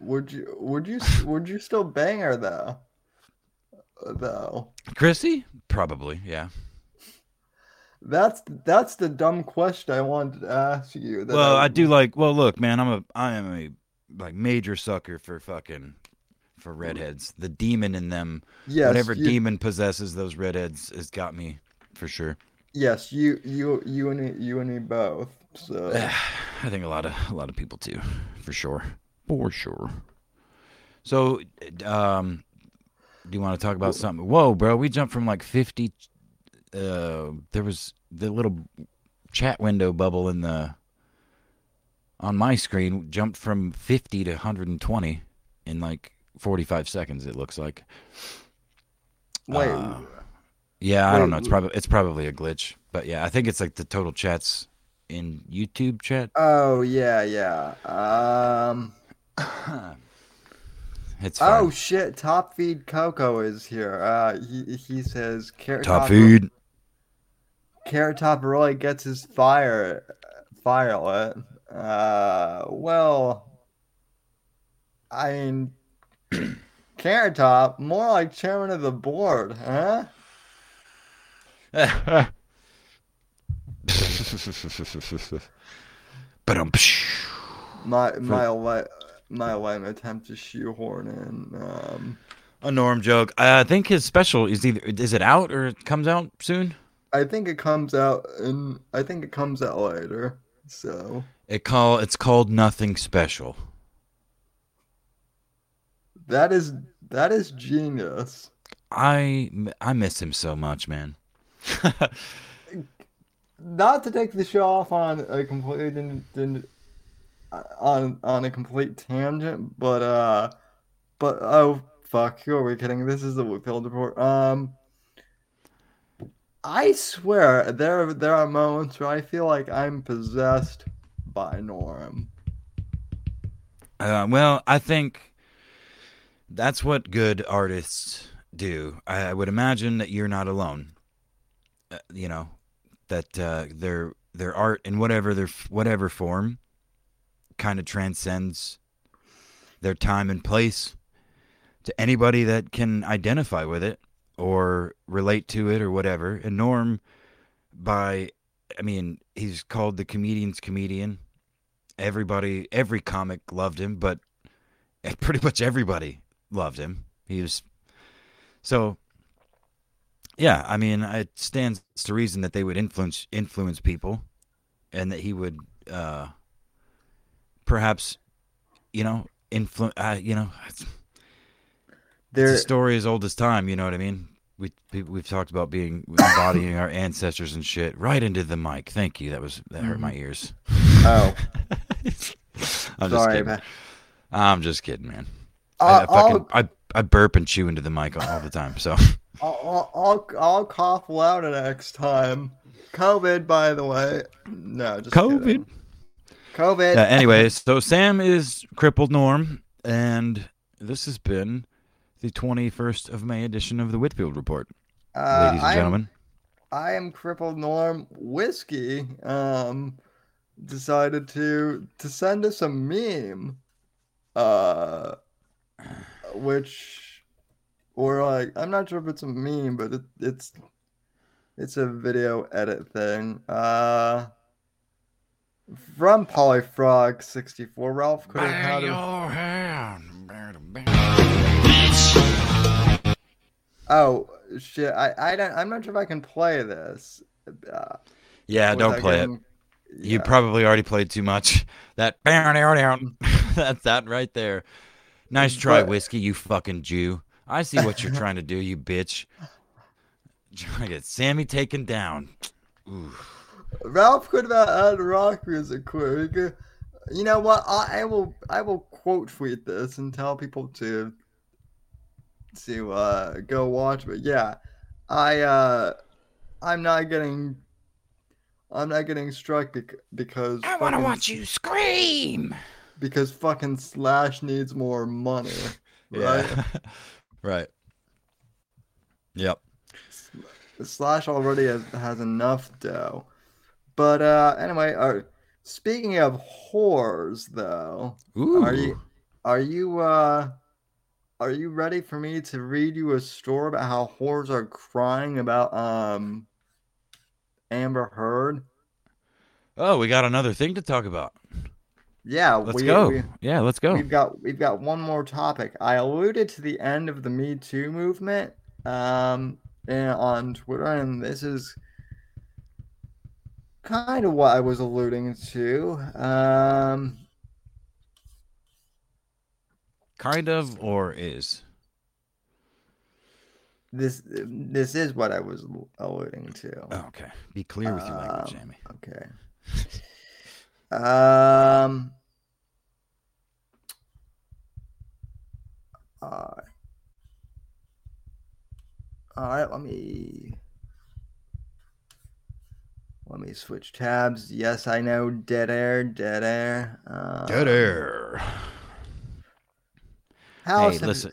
would you would you would you still bang her though? Uh, Though Chrissie? Probably, yeah. That's that's the dumb question I wanted to ask you. Well, I do like. Well, look, man, I'm a I am a like major sucker for fucking for redheads. The demon in them, Yes, whatever you, demon possesses those redheads, has got me for sure. Yes, you you you and me, you and me both. So I think a lot of a lot of people too, for sure, for sure. So, um, do you want to talk about something? Whoa, bro, we jumped from like fifty. Uh, there was the little chat window bubble in the on my screen jumped from 50 to 120 in like 45 seconds. It looks like. Wait, Uh, Yeah, I don't know. It's probably it's probably a glitch, but yeah, I think it's like the total chats in YouTube chat. oh yeah, yeah. Um, It's fine. oh shit, Top Feed Coco is here. Uh, he he says top feed. Carrot Top really gets his fire fire lit. Uh, well, I mean, Carrot Top, more like chairman of the board, huh? but um, My my my lame attempt to shoehorn in. Um, a Norm joke. I think his special is either is it out or it comes out soon. I think it comes out and I think it comes out later. So It call it's called Nothing Special. that is that is genius. I I miss him so much, man. Not to take the show off on a completely didn't, didn't, on on a complete tangent, but uh, but oh fuck, who are we kidding? This is the Whitfield report. Um, I swear there there are moments where I feel like I'm possessed by Norm. Uh, well, I think that's what good artists do. I, I would imagine that you're not alone. Uh, you know that uh, their their art in whatever their whatever form kind of transcends their time and place to anybody that can identify with it or relate to it or whatever. And Norm, by I mean, he's called the comedian's comedian everybody every comic loved him but pretty much everybody loved him he was so yeah i mean it stands to reason that they would influence influence people and that he would uh perhaps you know influence uh, you know it's, it's a story as old as time you know what i mean we, we we've talked about being embodying our ancestors and shit right into the mic thank you that was that hurt my ears oh, I'm just sorry. kidding. man. I'm just kidding, man. I, I'll, I fucking I, I burp and chew into the mic all, the time. So I'll, I'll, I'll, I'll cough louder next time. COVID, by the way. No, just COVID. kidding. COVID. uh, anyway, so Sam is crippled Norm, and this has been the 21st of May edition of the Whitfield Report, Uh, ladies and I'm- gentlemen. I am crippled Norm whiskey. Um, decided to to send us a meme. Uh, which, or like, I'm not sure if it's a meme, but it, it's it's a video edit thing. Uh, from Polyfrog 64. Ralph could have had a- Oh shit! I I don't. I'm not sure if I can play this. Uh, Yeah, don't play it. getting- You probably already played too much. That that's that right there. Nice try, But- whiskey. You fucking Jew. I see what you're trying to do, you bitch. Trying to get Sammy taken down. Ooh. Ralph could have had rock music quick. You know what? I, I will. I will quote tweet this and tell people to to uh, go watch. But yeah, I uh, I'm not getting. I'm not getting struck bec- because I want to watch you scream. because fucking Slash needs more money, right? Yeah. right. Yep. Slash already has, has enough dough. But uh anyway, uh, speaking of whores though, Ooh. are you are you uh are you ready for me to read you a story about how whores are crying about um Amber Heard? Oh, we got another thing to talk about. Yeah, Let's we, go. we yeah, let's go. we've got we've got one more topic. I alluded to the end of the Me Too movement um and on Twitter, and this is kind of what I was alluding to. Um, Kind of or is. this this is what I was alluding to. Okay. Be clear with your language, Um, Jamie. Okay. Um. Uh, all right, let me let me switch tabs. Yes, I know dead air, dead air. Uh, Dead air. How Hey, else have listen.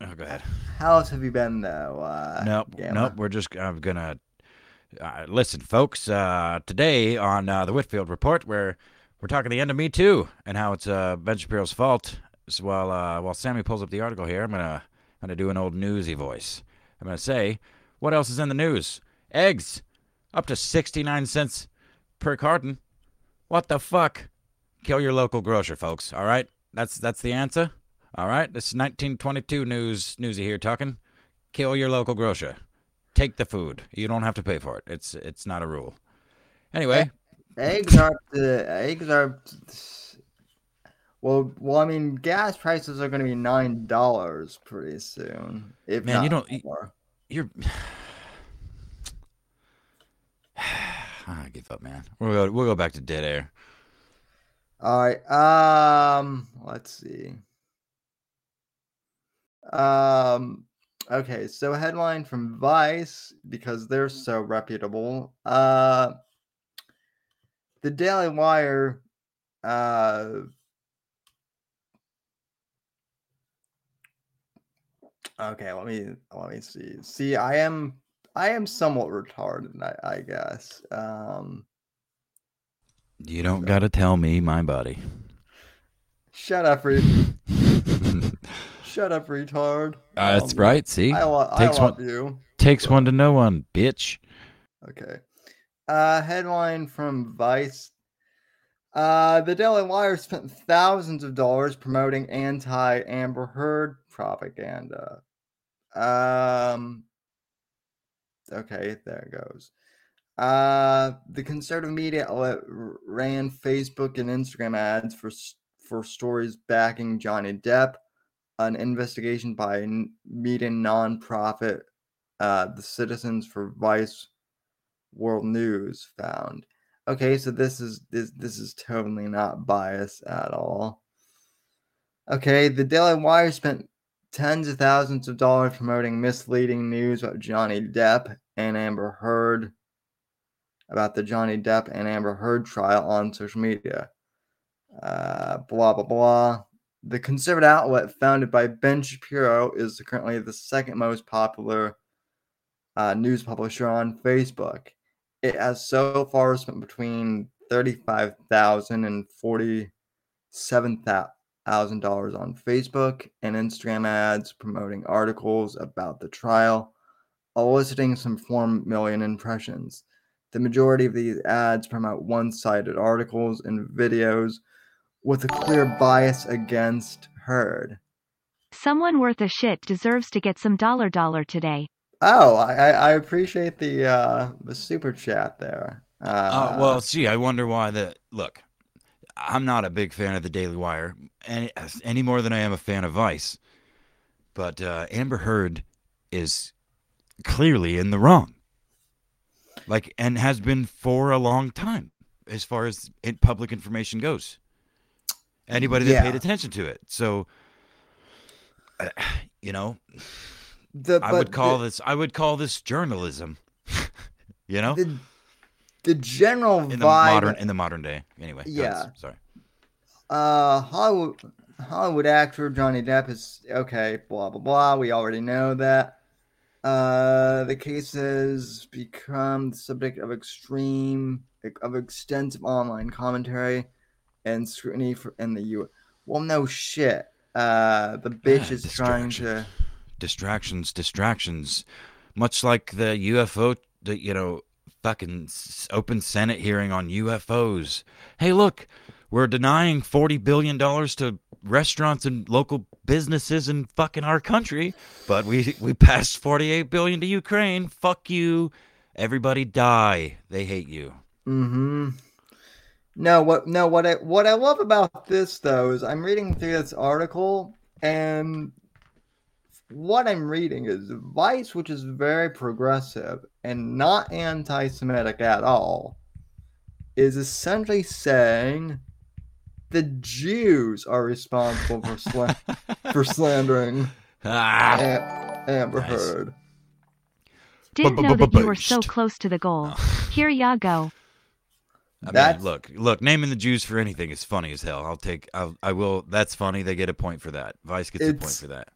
Oh, go ahead. You, how else have you been though? Uh, Nope, Gamma? nope. We're just I'm gonna uh, listen, folks. Uh, today on uh, the Whitfield Report, where we're talking the end of Me Too and how it's uh, Ben Shapiro's fault. So while uh, while Sammy pulls up the article here, I'm gonna I'm gonna do an old newsy voice. I'm gonna say, what else is in the news? Eggs, up to sixty nine cents per carton. What the fuck? Kill your local grocer, folks. All right, that's that's the answer. All right, this is 1922 news newsy here talking. Kill your local grocer. Take the food. You don't have to pay for it. It's it's not a rule. Anyway, eggs are the eggs are. Well, well, I mean, gas prices are going to be nine dollars pretty soon. If Man, not you don't- more. you're. I give up, man. We'll go. We'll go back to dead air. All right. Um, let's see. Um, okay. So, a headline from Vice because they're so reputable. Uh, the Daily Wire. Uh, okay. Let me let me see. See, I am I am somewhat retarded. I, I guess. Um. You don't gotta tell me my body. Shut up, re- shut up, retard. Uh, that's Um, right. See, I, I Takes love one- you. takes one to know one, bitch. Okay. Uh, headline from Vice. Uh, the Daily Wire spent thousands of dollars promoting anti Amber Heard propaganda. Um. Okay, there it goes. Uh, the conservative media ran Facebook and Instagram ads for for stories backing Johnny Depp. An investigation by media nonprofit, uh, the Citizens for Vice World News found. Okay, so this is this this is totally not biased at all. Okay, the Daily Wire spent tens of thousands of dollars promoting misleading news about Johnny Depp and Amber Heard about the Johnny Depp and Amber Heard trial on social media. Uh, blah blah blah. The conservative outlet founded by Ben Shapiro is currently the second most popular uh, news publisher on Facebook. It has so far spent between thirty-five thousand and forty-seven thousand dollars on Facebook and Instagram ads promoting articles about the trial, eliciting some four million impressions. The majority of these ads promote one-sided articles and videos with a clear bias against Heard. Someone worth a shit deserves to get some dollar dollar today. Oh, I, I I appreciate the uh the super chat there. Uh, Uh, well, see, I wonder why the look. I'm not a big fan of the Daily Wire any any more than I am a fan of Vice. But uh, Amber Heard is clearly in the wrong. Like, and has been for a long time, as far as public information goes. Anybody that paid attention to it, so uh, you know, the, I would call the, this I would call this journalism. you know, the, the general in the vibe. modern in the modern day. Anyway, Yeah. sorry. Uh, Hollywood Hollywood actor Johnny Depp is okay. Blah blah blah. We already know that. Uh, the case has become the subject of extreme of extensive online commentary and scrutiny for in the U. Well, no shit. Uh, the bitch Yeah, is trying to. distractions, distractions. Much like the UFO, the you know, fucking open Senate hearing on UFOs. Hey, look, we're denying forty billion dollars to restaurants and local businesses in fucking our country, but we we passed forty-eight billion to Ukraine. Fuck you. Everybody die. They hate you. Mm-hmm. No, what no what I what I love about this though is I'm reading through this article and what I'm reading is Vice, which is very progressive and not anti-Semitic at all, is essentially saying the Jews are responsible for sla- for slandering Ah, Am- Amber Nice. Heard. Didn't know that you were so close to the goal. Here ya go. I mean, look, look, naming the Jews for anything is funny as hell. I'll take, I'll, I will. That's funny. They get a point for that. Vice gets a point for that.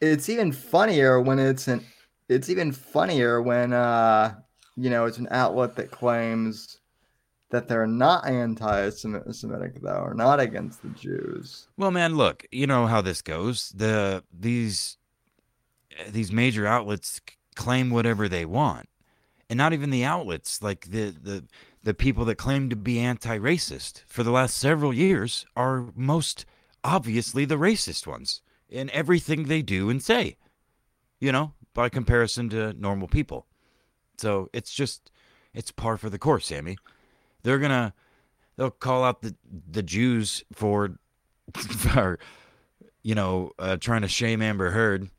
It's even funnier when it's an. It's even funnier when uh, you know, it's an outlet that claims that they're not anti-Semitic though, or not against the Jews. Well, man, look, you know how this goes. The these these major outlets claim whatever they want, and not even the outlets, like the the the people that claim to be anti-racist for the last several years are most obviously the racist ones in everything they do and say. You know, by comparison to normal people. So it's just it's par for the course, Sammy. They're gonna they'll call out the the Jews for for you know uh, trying to shame Amber Heard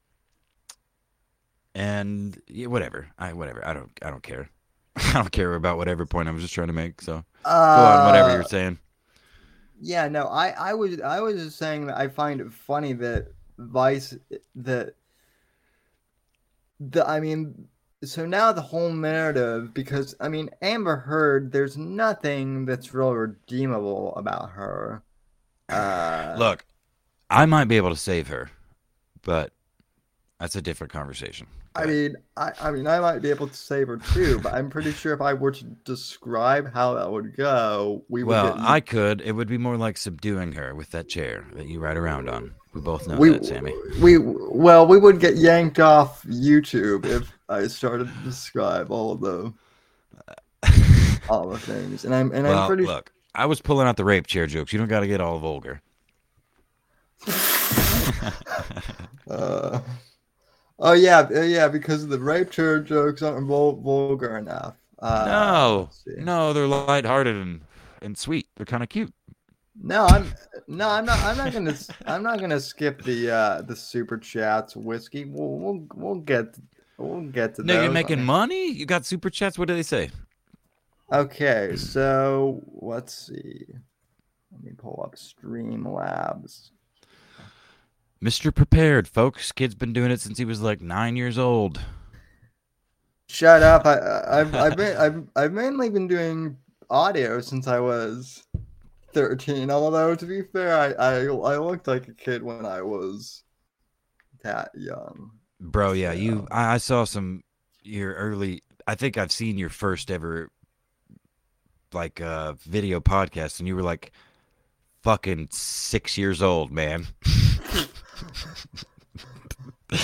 and yeah, whatever I whatever I don't I don't care I don't care about whatever point I was just trying to make so. Go on whatever Uh, you're saying. Yeah, no, I, I was I was just saying that I find it funny that Vice that the I mean so now the whole narrative because I mean Amber Heard there's nothing that's real redeemable about her. Uh look I might be able to save her but that's a different conversation I mean I, I mean I might be able to save her too, but I'm pretty sure if I were to describe how that would go, we would well I could. It would be more like subduing her with that chair that you ride around on. We both know we, that Sammy. we well we would get yanked off YouTube if I started to describe all of the all the things, and I'm and well I'm pretty look I was pulling out the rape chair jokes. You don't got to get all vulgar. Uh, oh yeah uh, yeah because the rape chair jokes aren't vulgar enough. Uh, no no they're lighthearted and and sweet they're kind of cute no, I'm no, I'm not. I'm not gonna. I'm not gonna skip the uh the super chats whiskey. We'll we'll we'll get we'll get to Nigga those. You're making I- money? You got super chats? What do they say? Okay, so let's see. Let me pull up Streamlabs. Mr. Prepared, folks. Kid's been doing it since he was like nine years old. Shut up! I, I- I've I've been I've I've mainly been doing audio since I was thirteen. Although to be fair, I I, I looked like a kid when I was that young. Bro, yeah, you I, I saw some your early I think I've seen your first ever like uh video podcast and you were like fucking six years old, man.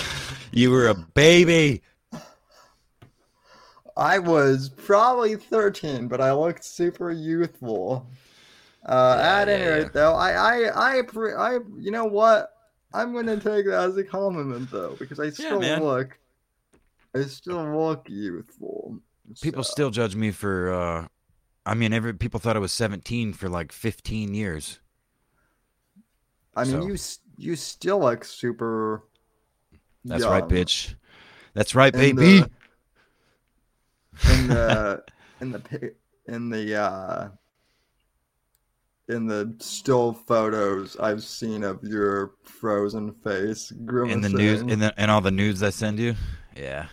you were a baby. I was probably thirteen, but I looked super youthful. Uh, Yeah, at any yeah, rate, yeah. though, I I I I you know what? I'm gonna take that as a compliment though, because I still look, I still look youthful. People so- still judge me for uh I mean every people thought I was 17 for like 15 years. I mean, so- you you still look super. That's right, bitch. That's right, And, baby. uh, in the in the in the uh in the still photos I've seen of your frozen face grimacing. in the news in the in all the nudes I send you. Yeah.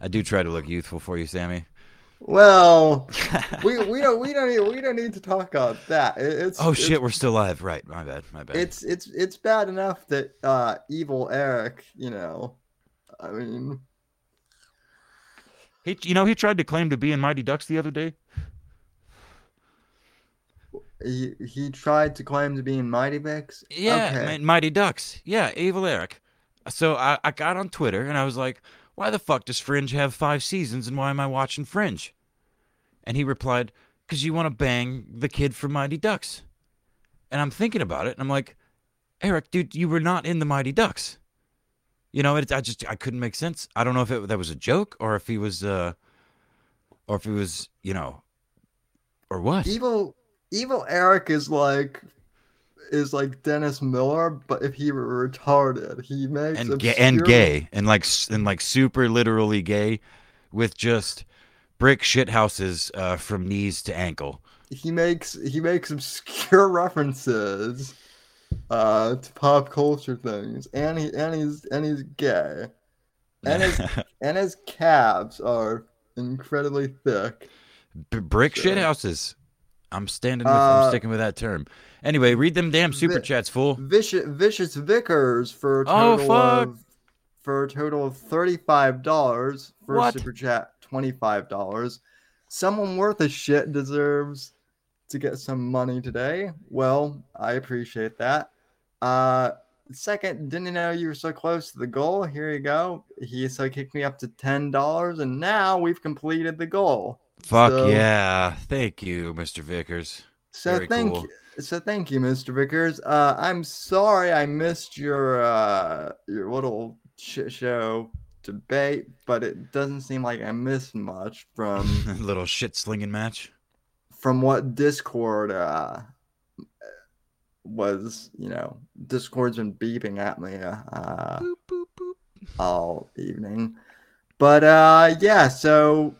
I do try to look youthful for you, Sammy. Well, we we don't we don't need, we don't need to talk about that. It- It's oh it's, shit, we're still live. Right. My bad. My bad. It's it's it's bad enough that uh evil Eric, you know, I mean, he you know he tried to claim to be in Mighty Ducks the other day. he he tried to claim to be in Mighty Bix. Yeah, okay. Mighty Ducks. Yeah, Evil Eric. So I, I got on Twitter and I was like, why the fuck does Fringe have five seasons and why am I watching Fringe? And he replied, because you want to bang the kid from Mighty Ducks. And I'm thinking about it and I'm like, Eric, dude, you were not in the Mighty Ducks. You know, it, I just I couldn't make sense. I don't know if it, that was a joke or if he was, uh, or if he was, you know, or what. Evil Evil Eric is like is like Dennis Miller, but if he were retarded, he makes and gay, and gay and like and like super literally gay with just brick shit houses uh, from knees to ankle he makes he makes obscure references uh to pop culture things and he and he's and he's gay and his and his calves are incredibly thick B- brick So- shit houses. I'm standing with. I'm Uh, sticking with that term. Anyway, read them damn super Vi- chats, fool. vicious vicious vickers for a Oh, total fuck. of for a total of thirty-five dollars for What? super chat twenty-five dollars someone worth a shit deserves to get some money today well i appreciate that uh second didn't know you were so close to the goal here you go he so kicked me up to ten dollars and now we've completed the goal Fuck So- yeah! Thank you, Mr. Vickers. So Very thank cool. you. So thank you, Mr. Vickers. Uh, I'm sorry I missed your uh, your little shit show debate, but it doesn't seem like I missed much from Little shit slinging match. from what Discord uh, was. You know, Discord's been beeping at me uh, all evening. But uh, yeah, so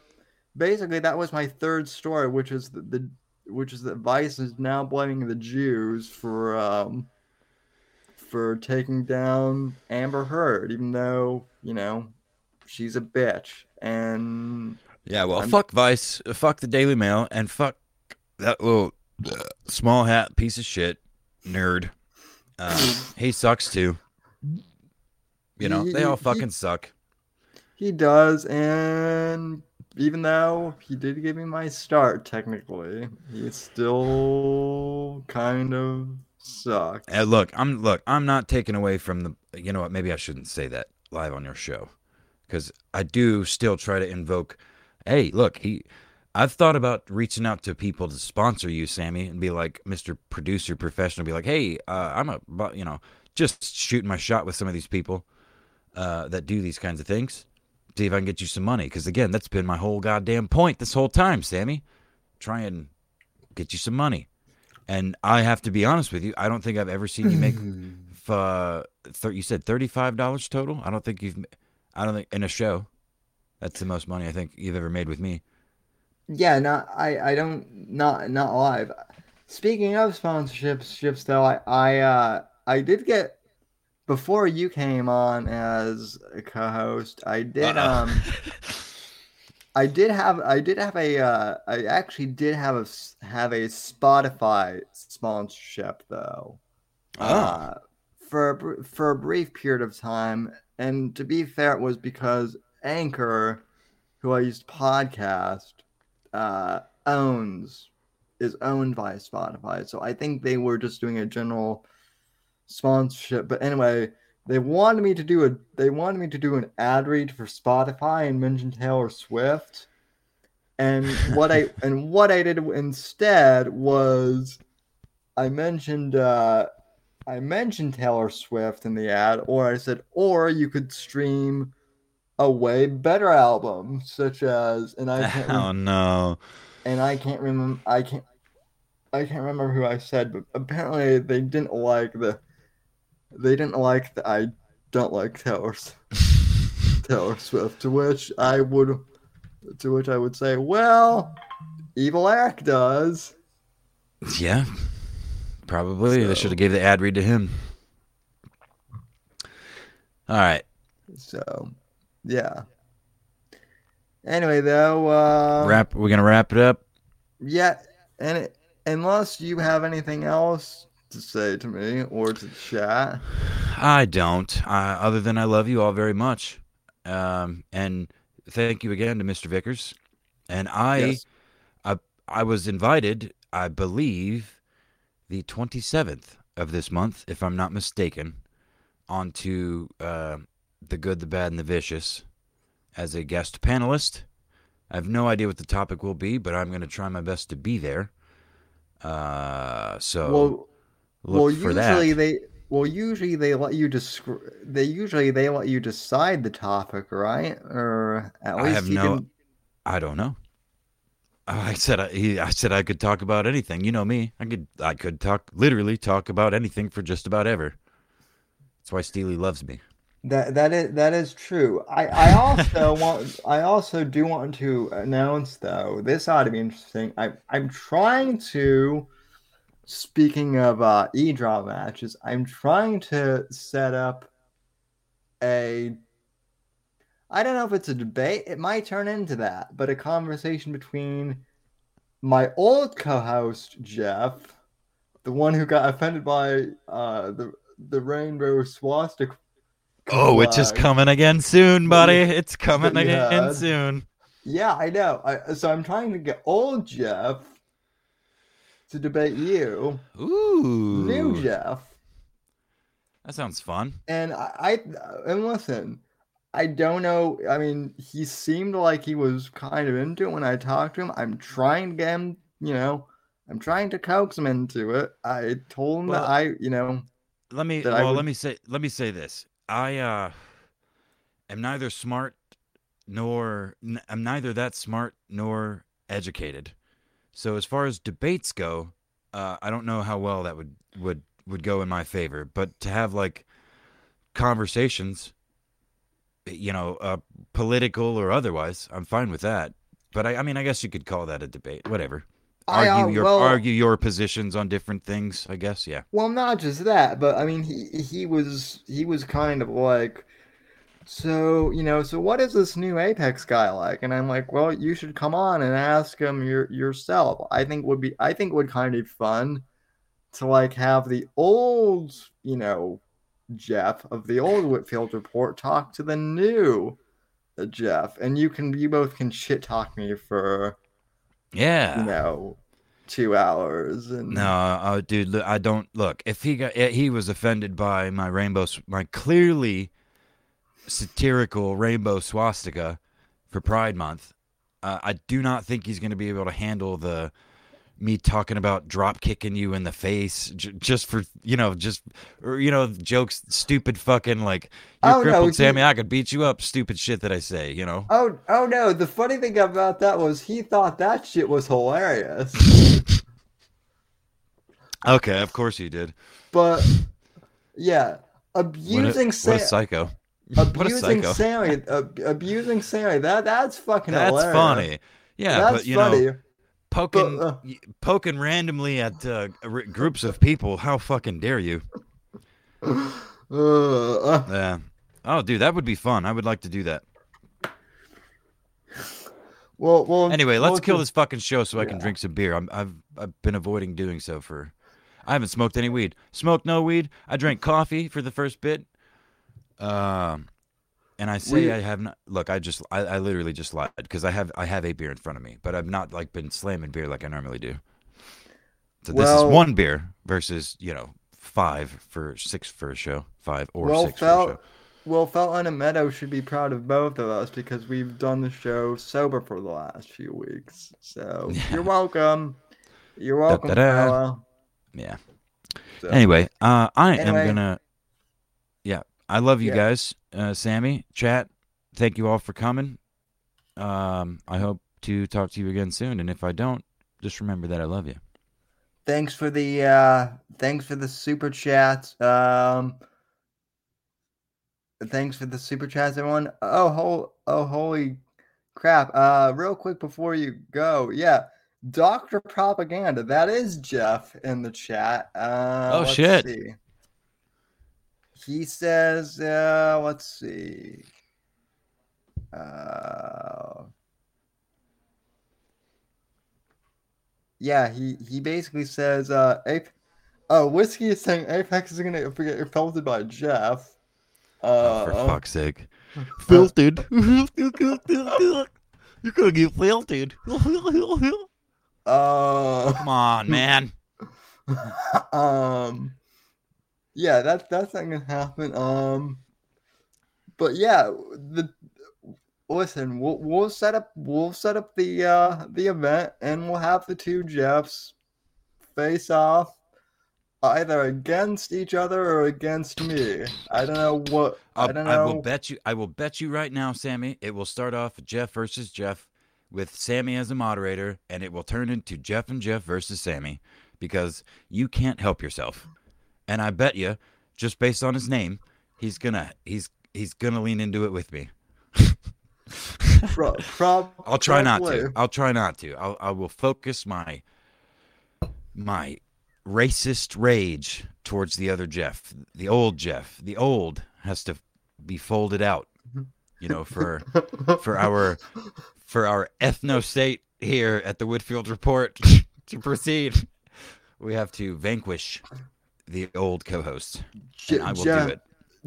basically that was my third story, which is the, the which is that Vice is now blaming the Jews for um for taking down Amber Heard, even though you know she's a bitch. And Yeah, well, I'm- fuck Vice, fuck the Daily Mail, and fuck that little uh, small hat piece of shit nerd. Uh, he sucks too. You know, they all He- he- fucking suck. he does, and even though he did give me my start, technically, he still kind of sucks. And look, I'm look, I'm not taking away from the. You know what? Maybe I shouldn't say that live on your show, because I do still try to invoke. Hey, look, he. I've thought about reaching out to people to sponsor you, Sammy, and be like, Mr. Producer Professional, be like, hey, uh, I'm a, you know, just shooting my shot with some of these people uh, that do these kinds of things. See if I can get you some money, because again, that's been my whole goddamn point this whole time, Sammy. Try and get you some money. And I have to be honest with you, I don't think I've ever seen you make uh, thir- you said thirty-five dollars total. I don't think you've. I don't think in a show. That's the most money I think you've ever made with me. Yeah, not I. I don't not not live. Speaking of sponsorships, ships though, I I uh I did get before you came on as a co-host. I did Uh-uh. um. I did have I did have a uh, I actually did have a have a Spotify sponsorship though. Uh, for a, for a brief period of time, and to be fair, it was because Anchor, who I used to podcast, uh, owns is owned by Spotify. So I think they were just doing a general sponsorship. But anyway, they wanted me to do a they wanted me to do an ad read for Spotify and mention Taylor Swift. And what I and what I did instead was I mentioned uh I mentioned Taylor Swift in the ad, or I said, or you could stream a way better album, such as and I can't oh rem- no! and I can't remember I can't I can't remember who I said, but apparently they didn't like the they didn't like the I don't like Taylor Taylor Swift. To which I would to which I would say, well, Evil Eric does. Yeah, probably. They should have gave the ad read to him. All right. So yeah. Anyway, though, uh, wrap. We're gonna wrap it up. Yeah, and it, unless you have anything else to say to me or to chat, I don't. Uh, other than I love you all very much, um, and thank you again to Mr. Vickers. And I, Yes. I, I was invited, I believe, the twenty seventh of this month, if I'm not mistaken, onto uh, the good, the bad, and the vicious as a guest panelist. I have no idea what the topic will be, but I'm going to try my best to be there. Uh, so well, well, usually that. they, well, usually they let you descri- They usually they let you decide the topic, right? Or at I least have you no- can. I don't know. Uh, I said I, I said I could talk about anything. You know me. I could I could talk literally talk about anything for just about ever. That's why Steely loves me. That that is that is true. I I also want I also do want to announce though this ought to be interesting. I I'm trying to speaking of uh e draw matches, I'm trying to set up a I don't know if it's a debate. It might turn into that, but a conversation between my old co-host Jeff, the one who got offended by uh the the rainbow swastika. Oh, it's just coming again soon, buddy. It's coming again soon. Yeah, I know. I, so I'm trying to get old Jeff to debate you, Ooh, new Jeff, that sounds fun. and I, I and listen. I don't know. I mean, he seemed like he was kind of into it when I talked to him. I'm trying to get him, you know, I'm trying to coax him into it. I told him Well- that I, you know, Let me well, would- let me say let me say this. I uh am neither smart nor n- I'm neither that smart nor educated. So as far as debates go, uh, I don't know how well that would would would go in my favor. But to have like conversations, you know, uh, political or otherwise, I'm fine with that. But I, I mean, I guess you could call that a debate. Whatever. I, Argue uh, your well, argue your positions on different things. I guess. Yeah. Well, not just that, but I mean, he he was he was kind of like, so you know, so what is this new Apex guy like? And I'm like, well, you should come on and ask him your yourself. I think would be I think would kind of be fun to like have the old, you know, Jeff of the old Whitfield report talk to the new uh, Jeff, and you can you both can shit talk me for Yeah. you know two hours and No, uh, dude, look, I don't look. If he got, eh, he was offended by my rainbow, my clearly satirical rainbow swastika for Pride Month. Uh, I do not think he's going to be able to handle the me talking about drop kicking you in the face j- just for you know just or you know jokes stupid fucking like you're Oh, no, crippled he- sammy i could beat you up stupid shit that i say you know Oh, oh no! The funny thing about that was he thought that shit was hilarious, okay of course he did but yeah, abusing what a Sam, psycho what a abusing Sammy, ab- abusing Sammy. That that's fucking That's hilarious. funny. Yeah, that's but you funny. know, poking But, uh, poking randomly at uh, groups of people. How fucking dare you? Uh, uh, Yeah. Oh, dude, that would be fun. I would like to do that. well, well. Anyway, let's well, kill this fucking show so I can Yeah. drink some beer. I'm, I've I've been avoiding doing so for. I haven't smoked any weed. Smoked no weed. I drank coffee for the first bit. Um, and I say I have not. Look, I just I, I literally just lied because I have I have a beer in front of me, but I've not like been slamming beer like I normally do. So this Well- is one beer versus you know five for six for a show, five or Well, six for a show. Well, Felton and Meadow should be proud of both of us because we've done the show sober for the last few weeks. So Yeah. you're welcome. You're welcome. Yeah. So- Anyway, uh, I Anyway. am gonna. Yeah, I love you Yeah. guys, uh, Sammy, chat. Thank you all for coming. Um, I hope to talk to you again soon, and if I don't, just remember that I love you. thanks for the uh thanks for the super chats um thanks for the super chats everyone oh hol- oh holy crap uh real quick before you go yeah dr propaganda that is jeff in the chat uh Oh, let's shit. see. He says uh let's see uh Yeah, he he basically says uh Ape Oh, Whiskey is saying Apex is gonna get felted by Jeff. Uh Oh, for fuck's sake, filtered. You're gonna get filtered. uh, Come on, man. um Yeah, that that's not gonna happen. Um but yeah, the listen, we'll we'll set up we'll set up the uh the event and we'll have the two Jeffs face off either against each other or against me. I don't know what I I'll, don't know. I will bet you. I will bet you right now, Sammy. It will start off Jeff versus Jeff, with Sammy as a moderator, and it will turn into Jeff and Jeff versus Sammy, because you can't help yourself. And I bet you, just based on his name, he's gonna he's he's gonna lean into it with me. Pro- prob- I'll try not to. I'll try not to. I'll, I will focus my my racist rage towards the other Jeff, the old Jeff. The old has to be folded out, you know, for for our for our ethno state here at the Whitfield Report to proceed. We have to vanquish the old co-host, Je- I will Jeff, do it.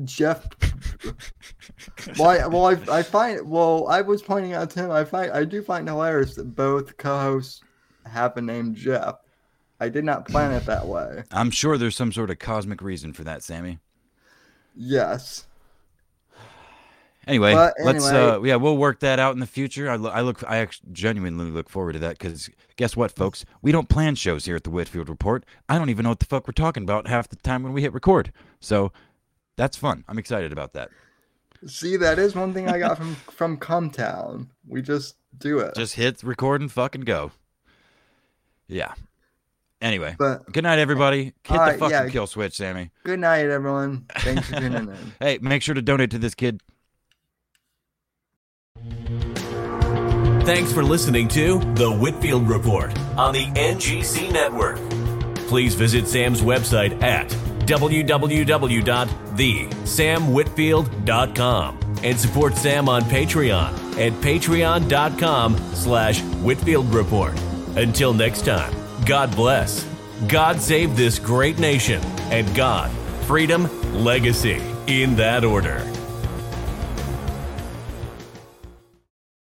Jeff. well, I, well, I, I find well, I was pointing out to him. I find I do find hilarious that both co-hosts have a name Jeff. I did not plan it that way. I'm sure there's some sort of cosmic reason for that, Sammy. Yes. Anyway, But let's uh yeah, we'll work that out in the future. I, lo- I look I actually genuinely look forward to that cuz guess what folks? We don't plan shows here at the Whitfield Report. I don't even know what the fuck we're talking about half the time when we hit record. So that's fun. I'm excited about that. See, that is one thing I got from from Cumtown. We just do it. Just hit record and fucking go. Yeah. Anyway, But good night everybody. Hit the fucking yeah. kill switch, Sammy. good night, everyone. Thanks for tuning in. Hey, make sure to donate to this kid. Thanks for listening to The Whitfield Report on the NGC Network. Please visit Sam's website at www.thesamwhitfield.com and support Sam on Patreon at patreon.com slash Whitfield Report. Until next time, God bless. God save this great nation and God, freedom, legacy, in that order.